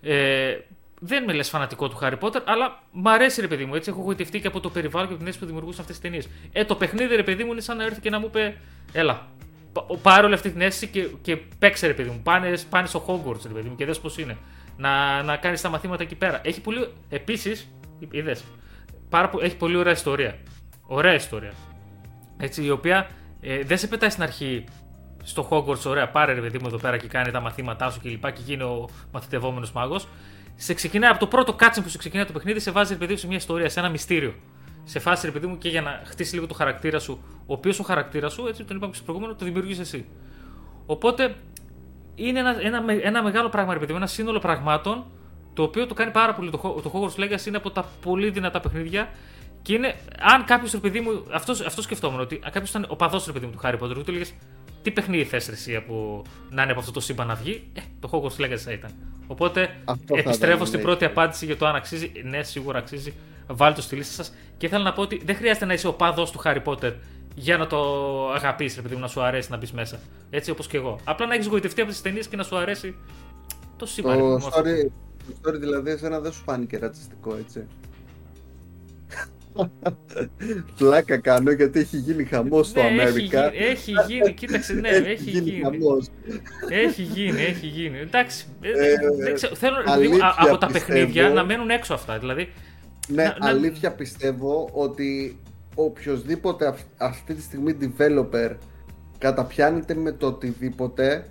Ε, δεν με λες φανατικό του Harry Potter, αλλά μ' αρέσει ρε παιδί μου. Έτσι έχω γοητευτεί και από το περιβάλλον και από την αίσθηση που δημιουργούσαν αυτές τις ταινίες. Ε, το παιχνίδι ρε παιδί μου είναι σαν να έρθει και να μου πει, Έλα, πάρε όλη αυτή την αίσθηση και, και παίξε ρε παιδί μου. Πάνε, πάνε στο Hogwarts ρε παιδί μου και δες πώς είναι. Να, να κάνεις τα μαθήματα εκεί πέρα. Έχει πολύ. Επίσης, είδες. Έχει πολύ ωραία ιστορία. Ωραία ιστορία. Έτσι, η οποία ε, δεν σε πετάει στην αρχή στο Hogwarts, ωραία, πάρε ρε παιδί μου εδώ πέρα και κάνει τα μαθήματά σου και λοιπά και γίνει ο μαθητευόμενος μάγος σε ξεκινάει από το πρώτο κάτσιν που σε ξεκινάει το παιχνίδι, σε βάζει παιδί σε μια ιστορία, σε ένα μυστήριο. Σε φάση ρε παιδί μου και για να χτίσει λίγο το χαρακτήρα σου, ο οποίος ο χαρακτήρας σου, έτσι τον είπαμε και στο προηγούμενο, το δημιουργεί εσύ. Οπότε είναι ένα, ένα, ένα μεγάλο πράγμα, ρε παιδί μου, ένα σύνολο πραγμάτων το οποίο το κάνει πάρα πολύ. Το, το Hogwarts Legacy είναι από τα πολύ δυνατά παιχνίδια και είναι, αν κάποιος ρε παιδί μου, αυτός, αυτός σκεφτόμουν, ότι κάποιος ήταν ο παδός ρε παιδί μου του Harry Potter, του έλεγες τι παιχνίδι θες εσύ από, να είναι από αυτό το σύμπαν να βγει, ε, το Hogwarts Legacy θα ήταν. Οπότε αυτό επιστρέφω στην ναι. πρώτη απάντηση για το αν αξίζει. Ναι, σίγουρα αξίζει. Βάλτε το στη λίστα σας. Και ήθελα να πω ότι δεν χρειάζεται να είσαι ο πάδο του Harry Potter για να το αγαπήσεις, επειδή να σου αρέσει να μπεις μέσα. Έτσι όπως και εγώ. Απλά να έχεις γοητευτεί από τις ταινίες και να σου αρέσει το σύμπαν. Το story, το story δηλαδή εσένα δεν σου φάνηκε ρατσιστικό, έτσι. Πλάκα κάνω γιατί έχει γίνει χαμός στο ναι, Αμέρικα. Έχει, γίνει, κοίταξε, ναι, έχει, γίνει. Έχει γίνει, έχει γίνει. Εντάξει. Ε, ε θέλω από τα παιχνίδια να μένουν έξω αυτά. Δηλαδή, ναι, αλήθεια πιστεύω ότι οποιοδήποτε αυτή τη στιγμή developer καταπιάνεται με το οτιδήποτε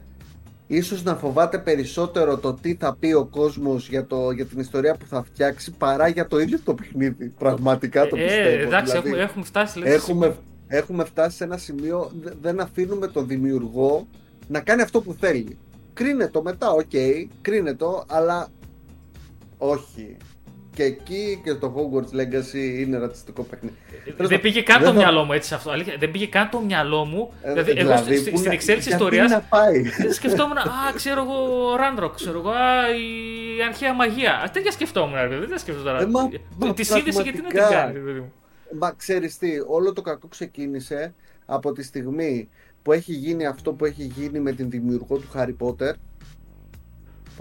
ίσως να φοβάται περισσότερο το τι θα πει ο κόσμος για, το, για την ιστορία που θα φτιάξει παρά για το ίδιο το παιχνίδι. Πραγματικά το ε, πιστεύω. Ε, εντάξει, δηλαδή, έχουμε, έχουμε φτάσει. έχουμε, έχουμε φτάσει σε ένα σημείο, δεν αφήνουμε τον δημιουργό να κάνει αυτό που θέλει. Κρίνε το μετά, OK, okay, κρίνε το, αλλά όχι και εκεί και το Hogwarts Legacy είναι ρατσιστικό παιχνίδι. Δεν πήγε καν το μυαλό μου έτσι αυτό. Αλήθεια, δεν πήγε καν το μυαλό μου. Ε, δηλαδή, εγώ δηλαδή, στην εξέλιξη ιστορίας. Σκεφτόμουν, Α, ξέρω εγώ, ο Ράνροκ, ξέρω εγώ, Α, η αρχαία μαγεία. Τέτοια σκεφτόμουν, δεν τα σκεφτόμουν τώρα. Τη σύνδεση γιατί να την κάνεις, παιδί Μα ξέρεις τι, όλο το κακό ξεκίνησε από τη στιγμή που έχει γίνει αυτό που έχει γίνει με την δημιουργό του Harry Potter που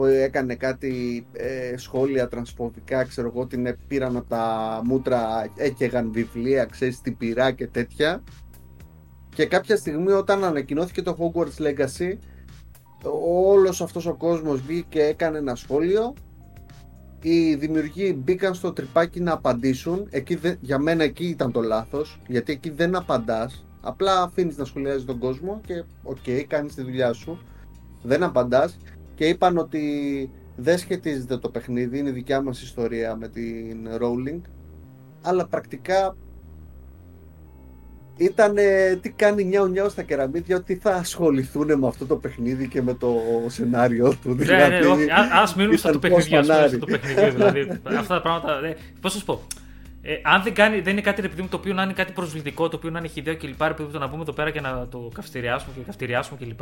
έκανε κάτι ε, σχόλια τρανσφοβικά, ξέρω εγώ, την πήραν από τα μούτρα, έκαιγαν βιβλία, ξέρεις, την πειρά και τέτοια. Και κάποια στιγμή όταν ανακοινώθηκε το Hogwarts Legacy, όλος αυτός ο κόσμος βγήκε και έκανε ένα σχόλιο. Οι δημιουργοί μπήκαν στο τρυπάκι να απαντήσουν. Εκεί για μένα εκεί ήταν το λάθος, γιατί εκεί δεν απαντάς. Απλά αφήνεις να σχολιάζει τον κόσμο και OK, okay, κάνεις τη δουλειά σου. Δεν απαντάς και είπαν ότι δεν σχετίζεται το παιχνίδι, είναι δικιά μας ιστορία με την Rowling αλλά πρακτικά ήταν τι κάνει νιάου νιάου στα κεραμίδια ότι θα ασχοληθούν με αυτό το παιχνίδι και με το σενάριο του. Ναι, δηλαδή, ναι, όχι, ας μείνουμε στο παιχνίδι, στο παιχνίδι, δηλαδή, αυτά τα πράγματα, ναι. πώς θα σου πω, ε, αν δεν, κάνει, δεν είναι κάτι ρε το οποίο να είναι κάτι προσβλητικό, το οποίο να είναι χιδαίο κλπ. Επειδή το να πούμε εδώ πέρα και να το καυστηριάσουμε και καυτηριάσουμε κλπ.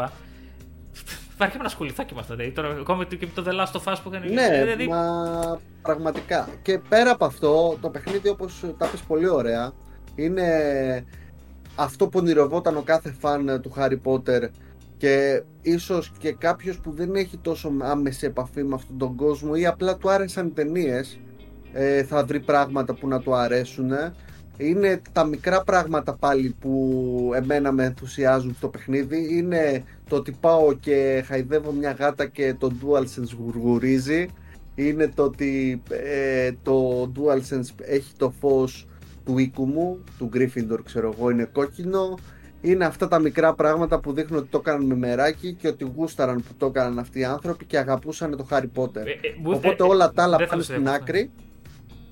Υπάρχει ένα σχοληθάκι με αυτά. Δηλαδή, τώρα, ακόμα και με το The Last of Us που έκανε. Ναι, δηλαδή... μα πραγματικά. Και πέρα από αυτό, το παιχνίδι όπως τα πει πολύ ωραία, είναι αυτό που ονειρευόταν ο κάθε φαν του Harry Potter και ίσως και κάποιος που δεν έχει τόσο άμεση επαφή με αυτόν τον κόσμο ή απλά του άρεσαν οι ταινίες ε, θα βρει πράγματα που να του αρέσουν. Είναι τα μικρά πράγματα πάλι που εμένα με ενθουσιάζουν στο παιχνίδι. Είναι το ότι πάω και χαϊδεύω μια γάτα και το DualSense γουργουρίζει. Είναι το ότι ε, το DualSense έχει το φως του οίκου μου, του Gryffindor ξέρω εγώ, είναι κόκκινο. Είναι αυτά τα μικρά πράγματα που δείχνουν ότι το έκαναν με μεράκι και ότι γούσταραν που το έκαναν αυτοί οι άνθρωποι και αγαπούσαν το Harry Potter. Ε, ε, Οπότε όλα τα άλλα πάνε στην άκρη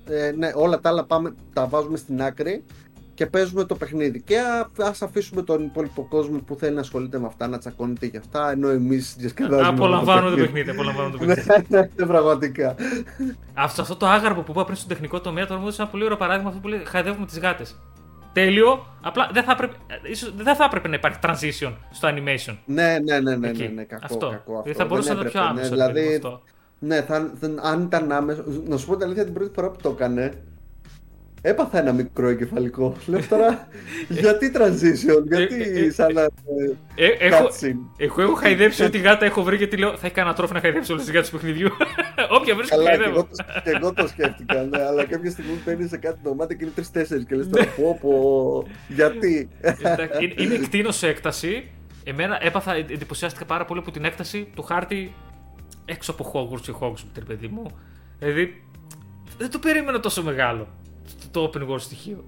ε, ναι, όλα τα άλλα πάμε, τα βάζουμε στην άκρη και παίζουμε το παιχνίδι. Και α αφήσουμε τον υπόλοιπο κόσμο που θέλει να ασχολείται με αυτά, να τσακώνεται για αυτά, ενώ εμείς διασκεδάζουμε. Απολαμβάνω το παιχνίδι. Απολαμβάνω το παιχνίδι. ναι, ναι, πραγματικά. Αυτό, αυτό το άγαρπο που είπα πριν στο τεχνικό τομέα, τώρα μου έδωσε ένα πολύ ωραίο παράδειγμα αυτό που λέει Χαϊδεύουμε τις γάτες. Τέλειο. Απλά δεν θα, έπρεπε, ίσως, δεν θα έπρεπε να υπάρχει transition στο animation. Ναι, ναι, ναι, ναι, ναι, ναι κακό, αυτό. κακό αυτό. θα μπορούσε να το πιο ναι, άμεσο. Ναι, δηλαδή, αυτό. Ναι, θα, θα, αν ήταν άμεσο. Να σου πω την αλήθεια, την πρώτη φορά που το έκανε, έπαθα ένα μικρό εγκεφαλικό. Λέω τώρα, γιατί transition, γιατί ε, ε, σαν να. Ε, έχω, εγώ έχω χαϊδέψει ό,τι γάτα έχω βρει γιατί λέω θα έχει κανένα τρόφι να χαϊδέψει όλες τις γάτες του παιχνιδιού. Όποια βρίσκω χαϊδεύω. Και εγώ το σκέφτηκα, ναι, αλλά κάποια στιγμή παίρνεις σε κάτι δωμάτιο και είναι τρει-τέσσερι και λες τώρα πω, πω, γιατί; Είναι εκτείνω σε έκταση. Εμένα έπαθα, εντυπωσιάστηκα πάρα πολύ από την έκταση του χάρτη έξω από Hogwarts ή Hogwarts, παιδί μου. Δηλαδή, δεν το περίμενα τόσο μεγάλο το open world στοιχείο.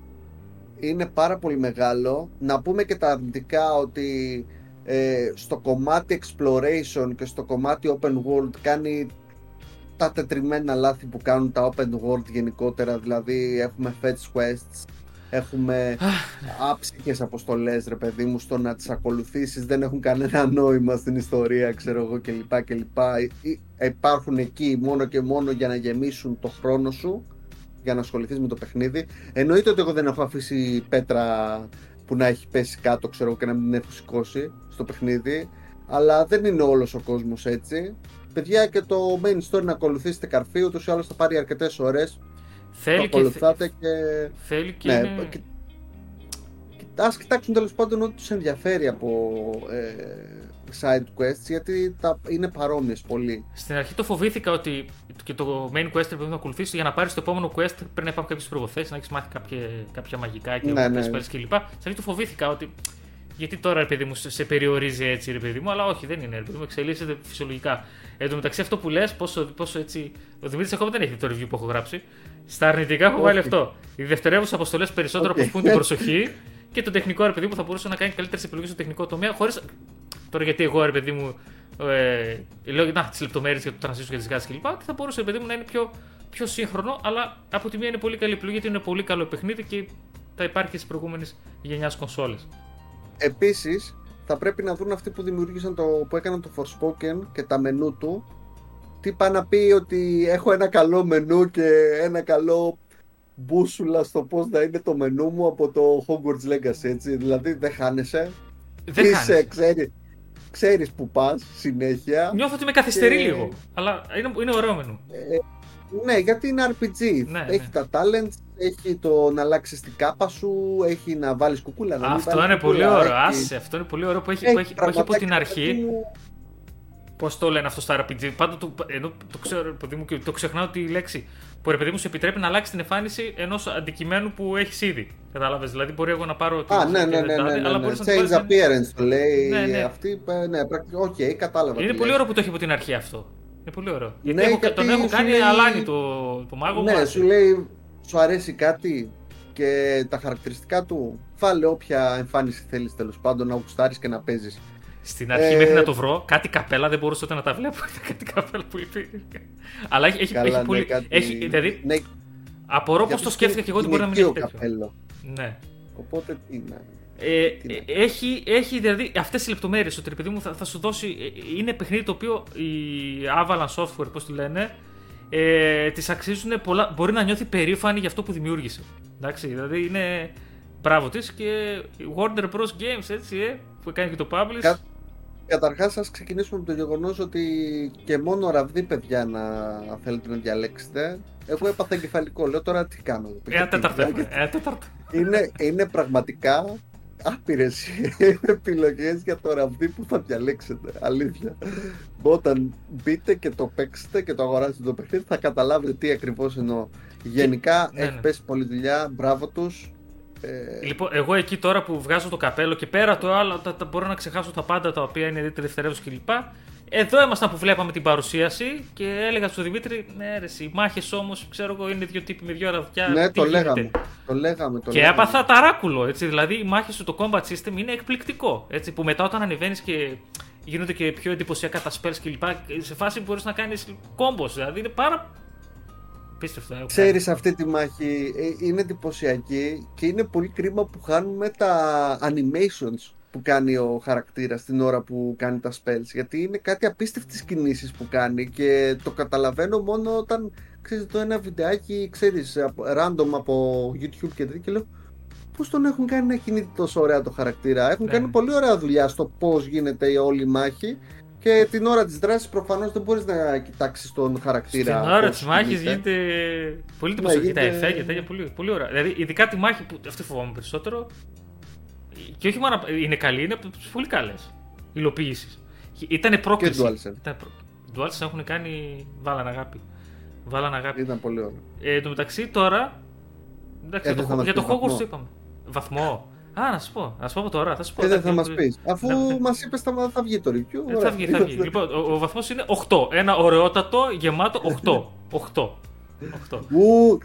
Είναι πάρα πολύ μεγάλο. Να πούμε και τα αρνητικά ότι ε, στο κομμάτι exploration και στο κομμάτι open world κάνει τα τετριμένα λάθη που κάνουν τα open world γενικότερα. Δηλαδή έχουμε fetch quests Έχουμε άψυχες αποστολές, ρε παιδί μου, στο να τις ακολουθήσεις. Δεν έχουν κανένα νόημα στην ιστορία, ξέρω εγώ κλπ. κλπ. Υπάρχουν εκεί μόνο και μόνο για να γεμίσουν το χρόνο σου για να ασχοληθείς με το παιχνίδι. Εννοείται ότι εγώ δεν έχω αφήσει πέτρα που να έχει πέσει κάτω, ξέρω εγώ, και να μην την έχω σηκώσει στο παιχνίδι. Αλλά δεν είναι όλος ο κόσμος έτσι. Παιδιά, και το main story να ακολουθήσετε καρφί, ούτως ή άλλως θα πάρει αρκετές ώρες. Θέλει το ακολουθάτε και... Θέλει και ναι, είναι... και... Ας κοιτάξουν τέλος πάντων ό,τι τους ενδιαφέρει από ε, side quests γιατί τα είναι παρόμοιες πολύ. Στην αρχή το φοβήθηκα ότι και το main quest πρέπει να ακολουθήσει για να πάρεις το επόμενο quest πρέπει να υπάρχουν κάποιες προποθέσει, να έχεις μάθει κάποια, κάποια μαγικά και ναι, ναι. κλπ. Στην αρχή το φοβήθηκα ότι γιατί τώρα ρε παιδί μου σε περιορίζει έτσι ρε παιδί μου, αλλά όχι δεν είναι ρε παιδί μου, εξελίσσεται φυσιολογικά. Εν τω μεταξύ αυτό που λες, πόσο, πόσο έτσι. Ο Δημήτρης ακόμα δεν έχει το review που έχω γράψει. Στα αρνητικά έχω βάλει αυτό. Οι δευτερεύουσες αποστολές περισσότερο okay. αποσπούν την προσοχή και το τεχνικό ρε παιδί μου θα μπορούσε να κάνει καλύτερες επιλογές στο τεχνικό τομέα. Χωρί. Τώρα γιατί εγώ ρε παιδί μου. Ε, λέω να τις λεπτομέρειες για το transition και τις γάσει κλπ. Και θα μπορούσε ρε παιδί μου να είναι πιο, πιο σύγχρονο, αλλά από τη μία είναι πολύ καλή επιλογή γιατί είναι πολύ καλό παιχνίδι και θα υπάρχει και στις προηγούμενες γενιάς κονσόλες. Επίσης, θα πρέπει να δουν αυτοί που δημιούργησαν το, που έκαναν το Forspoken και τα μενού του τι πάει να πει ότι έχω ένα καλό μενού και ένα καλό μπούσουλα στο πώς να είναι το μενού μου από το Hogwarts Legacy έτσι, δηλαδή δεν χάνεσαι. Δεν Είσαι, ξέρει, ξέρεις που πας συνέχεια Νιώθω ότι με καθυστερεί λίγο, αλλά είναι, είναι ωραίο μενού. Ε, ναι, γιατί είναι RPG. Ναι, έχει ναι. τα talents, έχει το να αλλάξεις την κάπα σου, έχει να βάλεις κουκούλα. Να αυτό είναι πολύ ωραίο. Άσε, αυτό είναι πολύ ωραίο που έχει, έχει, που έχει, που έχει από την αρχή. Πώς το λένε αυτό στα RPG. Πάντα το, ενώ το ξέρω, παιδί μου, και το ξεχνάω τη λέξη. Που ρε παιδί μου σου επιτρέπει να αλλάξεις την εμφάνιση ενός αντικειμένου που έχεις ήδη. Κατάλαβες; Δηλαδή, μπορεί εγώ να πάρω. Α, ναι, ναι, ναι. ναι, ναι, αλλά ναι. Change να appearance το λέει. Ναι, ναι. Αυτή. Ναι, OK, okay, κατάλαβα. Είναι πολύ ωραίο που το έχει από την αρχή αυτό. Είναι πολύ ωραίο. Γιατί ναι, έχω, γιατί τον έχω κάνει λέει... αλάνι το, το μάγο Ναι, μου, σου λέει, σου αρέσει κάτι και τα χαρακτηριστικά του. Βάλε όποια εμφάνιση θέλεις τέλος πάντων να γουστάρεις και να παίζεις. Στην αρχή ε... μέχρι να το βρω, κάτι καπέλα δεν μπορούσα ούτε να τα βλέπω. κάτι καπέλα που είπε. Αλλά έχει, Καλά, έχει, ναι, πολύ. Κάτι... Έχει, δηλαδή, ναι. Απορώ πώ το σκέφτηκα και εγώ ότι μπορεί να μην έχει τέτοιο. Καπέλο. Ναι. Οπότε τι να. Ε, έχει, έχει δηλαδή αυτές οι λεπτομέρειες ότι επειδή μου θα, θα, σου δώσει. ε, Είναι παιχνίδι το οποίο η Avalanche Software, πώς τη λένε, ε, τη αξίζουν πολλά. Μπορεί να νιώθει περήφανη για αυτό που δημιούργησε. Εντάξει, δηλαδή είναι. Μπράβο της και η Warner Bros. Games, έτσι, ε, που κάνει και το publish. Κα- Καταρχάς ας ξεκινήσουμε με το γεγονός ότι και μόνο ραβδί παιδιά να θέλετε να διαλέξετε. Εγώ έπαθα εγκεφαλικό, λέω τώρα τι κάνω. εδώ, Ένα γιατί- τέταρτο έχουμε. Ένα τέταρτο. είναι, είναι πραγματικά άπειρες επιλογές για το ραβδί που θα διαλέξετε. Αλήθεια. Όταν μπείτε και το παίξετε και το αγοράσετε το παιχνίδι θα καταλάβετε τι ακριβώς εννοώ. Γενικά Ναι, έχει ναι. πέσει πολλή δουλειά, μπράβο τους. Ε, Λοιπόν, εγώ εκεί τώρα που βγάζω το καπέλο και πέρα το άλλο, τα, τα μπορώ να ξεχάσω τα πάντα τα οποία είναι δευτερεύουσες κλπ. Εδώ ήμασταν που βλέπαμε την παρουσίαση και έλεγα στον Δημήτρη, ναι, ρε, οι μάχες όμως, ξέρω εγώ, είναι δύο τύποι με δύο ραδιά. ναι, τι το γίνεται;» λέγαμε. Το λέγαμε. Το Και λέγαμε. έπαθα ταράκουλο, έτσι. Δηλαδή, οι μάχε σου, το combat system είναι εκπληκτικό. Έτσι, που μετά όταν ανεβαίνεις και γίνονται και πιο εντυπωσιακά τα spells κλπ. Σε φάση μπορείς να κάνεις combos. Δηλαδή, είναι πάρα. Πίστευτο. ε, Ξέρεις αυτή τη μάχη ε, είναι εντυπωσιακή και είναι πολύ κρίμα που χάνουμε τα animations που κάνει ο χαρακτήρας την ώρα που κάνει τα spells γιατί είναι κάτι απίστευτες κινήσεις που κάνει και το καταλαβαίνω μόνο όταν ξέρεις το ένα βιντεάκι ξέρεις από- random από YouTube και τέτοια και λέω πώς τον έχουν κάνει να κινείται τόσο ωραία το χαρακτήρα έχουν Ναι. κάνει πολύ ωραία δουλειά στο πώς γίνεται η όλη μάχη και την ώρα της δράσης προφανώς δεν μπορείς να κοιτάξεις τον χαρακτήρα Στην ώρα πώς της μάχης κινείται. γίνεται πολύ εντυπωσιακή τα γίνεται- εφέ και τέτοια. Πολύ, πολύ ωραία. Δηλαδή, ειδικά τη μάχη που αυτή φοβάμαι περισσότερο. Και όχι μόνο είναι καλή, είναι από τι πολύ καλές υλοποιήσεις. Ήταν πρόκληση. DualSense. Ήταν προ... DualSense έχουν κάνει. Βάλαν αγάπη. Βάλαν αγάπη. Ήταν πολύ ωραίο. Ε, εν τω μεταξύ τώρα. Εντάξει, Ε, για δεν το, θα μας για το πεις Hogwarts βαθμό. το είπαμε. Βαθμό. Α, να σου πω. Να σου πω από τώρα. Θα σου πω. Ε, δεν εντάξει, θα μας ε, πεις. Αφού ναι, ναι. μας είπες θα, θα βγει το review. Ε, ωραία. Θα βγει, θα βγει. λοιπόν, ο, ο βαθμός είναι 8. Ένα ωραιότατο γεμάτο 8. 8. 8. Ου,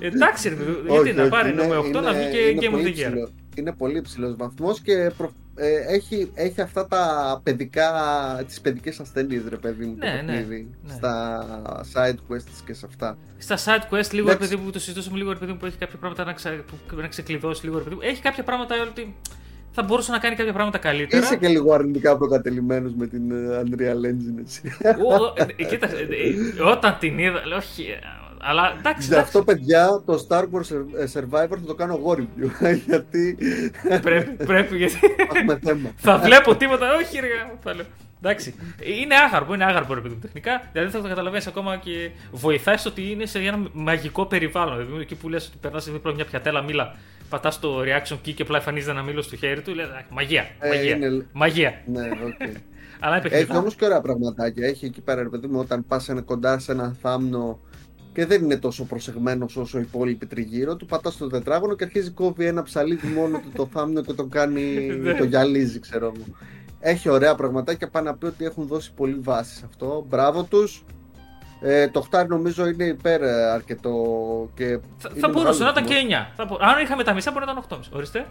Εντάξει, ρε παιδί, όχι, γιατί να όχι, πάρει είναι- νόμο 8 να είναι- βγει είναι και Game of πολύ the Year. Ψηλό. Είναι πολύ ψηλό βαθμός και προ- ε, έχει, έχει αυτά τα παιδικά, τις παιδικές ασθένειες ρε παιδί μου το Ναι, ναι, παιχνίδι ναι. στα side quests και σε αυτά. Στα side quest, λίγο ρε Εντάξει. παιδί μου, το συζητούσαμε λίγο ρε παιδί μου που έχει κάποια πράγματα να, ξα... που, να ξεκλειδώσει λίγο ρε παιδί μου. Έχει κάποια πράγματα ότι θα μπορούσε να κάνει κάποια πράγματα καλύτερα. Είσαι και λίγο αρνητικά προκατελημένος με την ε, Unreal Engine έτσι. Ο- ο- ε, κοίτα, ε, ε, όταν την είδα, λέω, όχι. Ε, Αλλά εντάξει, Γι' εντάξει αυτό παιδιά το Star Wars Survivor θα το κάνω εγώ review γιατί πρέπει, πρέπει γιατί έχουμε θέμα. θα βλέπω τίποτα. Όχι, ρε, γάμο, θα λέω. Εντάξει. Είναι άγαρμπο, είναι άγαρμπο ρε παιδί μου τεχνικά. Δηλαδή θα το καταλαβαίνεις ακόμα και βοηθάει στο ότι είναι σε ένα μαγικό περιβάλλον. Δηλαδή εκεί που λες ότι περνάς δίπλα μια πιατέλα μήλα, πατάς το reaction key και απλά εμφανίζεται ένα μήλο στο χέρι του. Λέει «Α, μαγεία. Ε, Μαγεία. είναι- Μαγεία. Ναι, οκ. Αλλά είναι Έχει παιχνίδι. όμως και ωραία πραγματάκια. Έχει εκεί πέρα, ρε παιδί μου, όταν πας κοντά σε ένα θάμνο και δεν είναι τόσο προσεγμένος όσο οι υπόλοιποι τριγύρω του, πατάς το τετράγωνο και αρχίζει κόβει ένα ψαλίδι μόνο του το θάμνο και το κάνει. Ναι. το γυαλίζει, ξέρω εγώ. Έχει ωραία πραγματάκια. Πάει να πει ότι έχουν δώσει πολύ βάση σε αυτό. Μπράβο τους. Ε, το χτάρι νομίζω είναι υπέρ ε, αρκετό και. Θα, είναι θα μπορούσε να μεγάλος ήταν βαθμός. και 9. Θα μπο- Αν είχαμε τα μισά, μπορεί να ήταν 8,5. Ορίστε.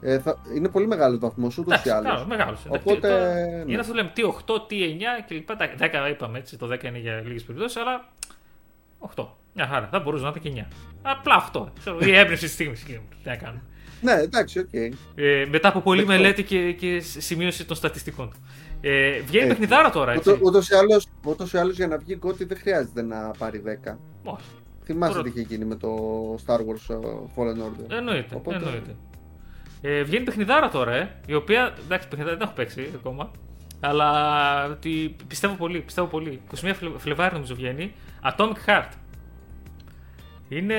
Ε, θα... Είναι πολύ μεγάλος βαθμός ούτως ή Εντάξει, άλλως. μεγάλο, μεγάλος. Εντάξει, Οπότε, το- ναι. Είναι αυτό που λέμε τι 8, τι 9 κλπ. Τα 10 είπαμε έτσι, το 10 είναι για λίγες περιπτώσεις, αλλά 8. Μια χαρά. Θα μπορούσε να ήταν και 9. Απλά 8. Ξέρω, η έμπνευση της στιγμής. Τι να κάνουμε. Ναι, εντάξει, οκ. Ε, μετά από πολλή Δεκτό. μελέτη και, και σημείωση των στατιστικών του. Ε, βγαίνει Ε, παιχνιδάρα τώρα, έτσι. Ούτως, ούτως ή άλλως, ούτως ή άλλως για να βγει GOTY δεν χρειάζεται να πάρει 10. Όχι. Θυμάσαι Τώρα- τι είχε γίνει με το Star Wars ε, Fallen Order. Εννοείται. Οπότε- εννοείται. Ε, βγαίνει παιχνιδάρα τώρα, ε, η οποία. Εντάξει, παιχνιδάρα δεν έχω παίξει ακόμα. Αλλά ότι πιστεύω πολύ, πιστεύω πολύ. 21 Φλε- Φλεβάρι νομίζω βγαίνει. Atomic Heart. Είναι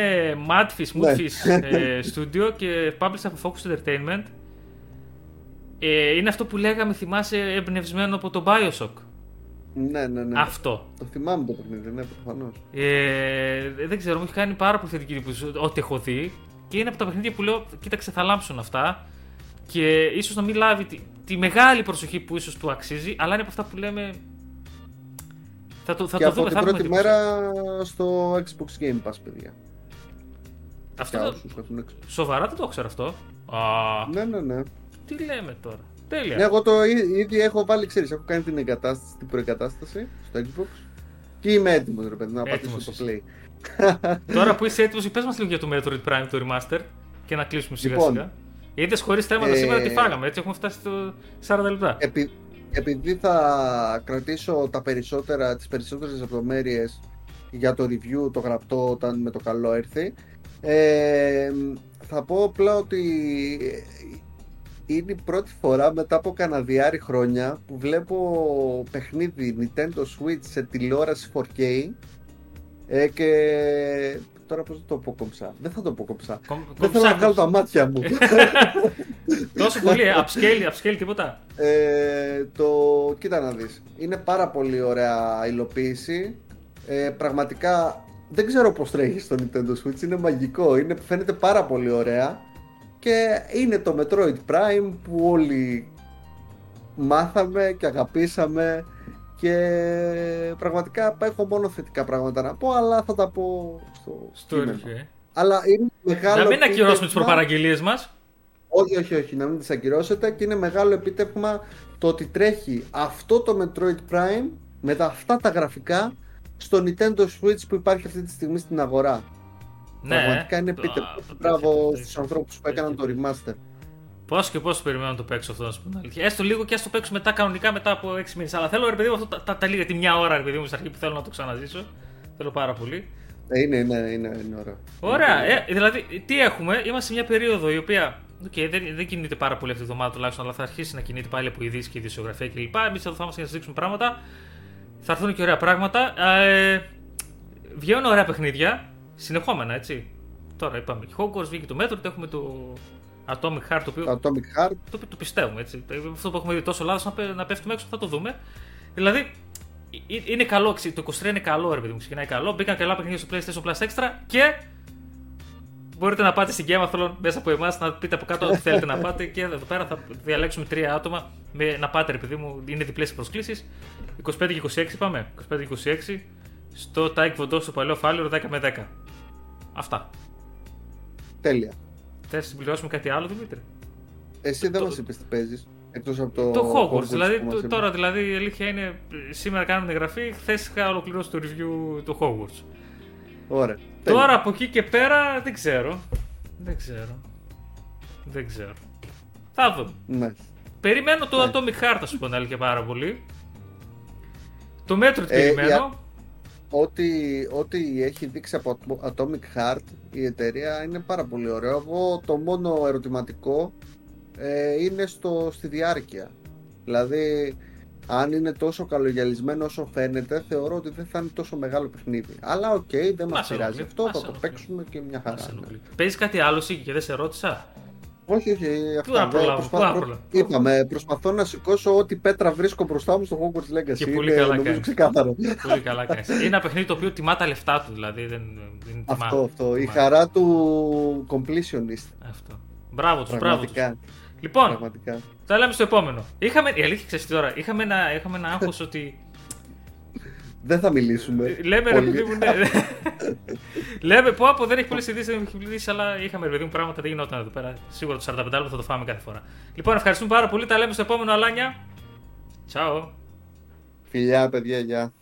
Madfish, Ναι. Moodfish ε, Studio και published από Focus Entertainment. Ε, είναι αυτό που λέγαμε, θυμάσαι, εμπνευσμένο από το Bioshock; Ναι, ναι, ναι. Αυτό. Το θυμάμαι το παιχνίδι, ναι, προφανώς. Ε, δεν ξέρω, μου έχει κάνει πάρα πολύ θετική εντύπωση ό,τι έχω δει. Και είναι από τα παιχνίδια που λέω: Κοίταξε, θα λάμψουν αυτά. Και ίσως να μην λάβει τη, τη μεγάλη προσοχή που ίσως του αξίζει, αλλά είναι από αυτά που λέμε. Θα το, θα Και το από δούμε, την θα πρώτη δούμε μέρα στο Xbox Game Pass, παιδιά. Αυτό Για το- όσους έχουν Xbox. Σοβαρά δεν το ξέρω αυτό. Α, Ναι, ναι, ναι. τι λέμε τώρα. Τέλεια. Ναι, εγώ το εί- ήδη έχω βάλει, ξέρεις, έχω κάνει την εγκατάσταση, την προεγκατάσταση στο Xbox και είμαι έτοιμος, ρε παιδί, να πατήσω Έτοιμος το είσαι. play. Τώρα που είσαι έτοιμος, πες μας λίγο για το Metroid Prime το Remaster. και να κλείσουμε σιγά λοιπόν, σιγά. Είδες χωρίς θέματα ε... σήμερα τι φάγαμε, έτσι έχουμε φτάσει στο 40 λεπτά. Επει... Επειδή θα κρατήσω τα περισσότερα, τις περισσότερες λεπτομέρειες για το review, το γραπτό όταν με το καλό έρθει ε, θα πω απλά ότι είναι η πρώτη φορά μετά από καναδιάρι χρόνια που βλέπω παιχνίδι Nintendo Switch σε τηλεόραση 4K ε, και τώρα πώς θα το πω κομψά. Δεν θα το πω κομψά. Δεν θέλω να βγάλω τα μάτια μου. Τόσο πολύ, ε, upscale, upscale τίποτα. Ε, το, κοίτα να δεις. Είναι πάρα πολύ ωραία υλοποίηση. Ε, πραγματικά δεν ξέρω πώς τρέχει στο Nintendo Switch. Είναι μαγικό. Είναι, φαίνεται πάρα πολύ ωραία. Και είναι το Metroid Prime που όλοι μάθαμε και αγαπήσαμε και πραγματικά έχω μόνο θετικά πράγματα να πω, αλλά θα τα πω στο, στο ε. Αλλά είναι μεγάλο. Να μην ακυρώσουμε τις προπαραγγελίες μας. Όχι, όχι, όχι, να μην τις ακυρώσετε και είναι μεγάλο επίτευγμα το ότι τρέχει αυτό το Metroid Prime με τα, αυτά τα γραφικά στο Nintendo Switch που υπάρχει αυτή τη στιγμή στην αγορά. Ναι, Πραγματικά είναι επίτευγμα. Μπράβο στους ανθρώπους που έκαναν το remaster. Πώς και πώς περιμένω να το παίξω αυτό, να σου πω αλήθεια. Έστω λίγο και ας το παίξω μετά κανονικά μετά από 6 μήνες. Αλλά θέλω ρε παιδί μου αυτό τα, τα, τα λίγα, τη μια ώρα ρε παιδί μου στην αρχή που θέλω να το ξαναζήσω. Θέλω πάρα πολύ. Ε, είναι, είναι, είναι, είναι ωραία. Ωραία. Ε, δηλαδή, τι έχουμε, είμαστε σε μια περίοδο η οποία okay, δεν, δεν κινείται πάρα πολύ αυτή τη εβδομάδα τουλάχιστον, αλλά θα αρχίσει να κινείται πάλι από ειδήσεις και ειδησιογραφία κλπ. Εμείς εδώ θα είμαστε για να σα δείξουμε πράγματα. Θα έρθουν και ωραία πράγματα. Ε, βγαίνουν ωραία παιχνίδια. Συνεχόμενα, έτσι. Τώρα είπαμε Hogwarts, βγήκε το μέτρο, έχουμε το Atomic Heart. Το, οποίο, Atomic Heart. Το, το, το πιστεύουμε έτσι. Αυτό που έχουμε δει τόσο λάθος να, να πέφτουμε έξω θα το δούμε. Δηλαδή είναι καλό, το 23 είναι καλό ρε παιδί μου, ξεκινάει καλό. Μπήκαν καλά παιχνίδια στο PlayStation Plus Extra και μπορείτε να πάτε στην Game of μέσα από εμάς να πείτε από κάτω ό,τι θέλετε να πάτε και εδώ πέρα θα διαλέξουμε τρία άτομα με, να πάτε ρε παιδί μου, είναι διπλές οι προσκλήσεις 25 και 26 είπαμε, 25 και 26 στο Taik Vondó στο παλαιό Φάλιρο 10 με 10 Αυτά Τέλεια Θες να συμπληρώσουμε κάτι άλλο, Δημήτρη; Εσύ δεν το... μας είπες τι παίζεις. Εκτός από το. Το Hogwarts. Δηλαδή, το, τώρα δηλαδή η αλήθεια είναι. Σήμερα κάνουμε εγγραφή. Χθες είχα ολοκληρώσει το review του Hogwarts. Ωραία. Τώρα από εκεί και πέρα δεν ξέρω. Δεν ξέρω. Δεν ξέρω. Θα δούμε. Ναι. Περιμένω το ναι. Atomic Heart, ας πούμε, αλήθεια πάρα πολύ. Το μέτρο ε, περιμένω ό,τι, ό,τι έχει δείξει από Atomic Heart η εταιρεία είναι πάρα πολύ ωραίο. Εγώ το μόνο ερωτηματικό ε, είναι στο, στη διάρκεια. Δηλαδή, αν είναι τόσο καλογυαλισμένο όσο φαίνεται, θεωρώ ότι δεν θα είναι τόσο μεγάλο παιχνίδι. Αλλά OK, okay, δεν μας πειράζει αυτό, θα το παίξουμε και μια χαρά. Παίζεις κάτι άλλο, Σίκη, και δεν σε ρώτησα; Όχι, όχι. Αυτά, προσπαθώ, είπαμε, προσπαθώ να σηκώσω ό,τι πέτρα βρίσκω μπροστά μου στο Hogwarts Legacy. Και πολύ καλά κάνεις. ξεκάθαρο. Πολύ καλά κάνεις. Είναι ένα παιχνίδι το οποίο τιμά τα λεφτά του, δηλαδή. Δεν, δεν τιμά, αυτό, αυτό. Η χαρά του completionist. Αυτό. Μπράβο τους, μπράβο τους. Λοιπόν, Πραγματικά. θα λέμε στο επόμενο. Είχαμε, η αλήθεια ξέρεις τώρα, είχαμε ένα, είχαμε ένα άγχος ότι δεν θα μιλήσουμε. Ε, λέμε ρε παιδί μου, ναι. Λέμε πω από δεν έχει πολλές ειδήσεις, δεν έχει ειδήσει, αλλά είχαμε ρε παιδί μου πράγματα δεν γινόταν εδώ πέρα. Σίγουρα το 45 λεπτό θα το φάμε κάθε φορά. Λοιπόν, ευχαριστούμε πάρα πολύ. Τα λέμε στο επόμενο αλάνια. Τσαο. Φιλιά, παιδιά, γεια.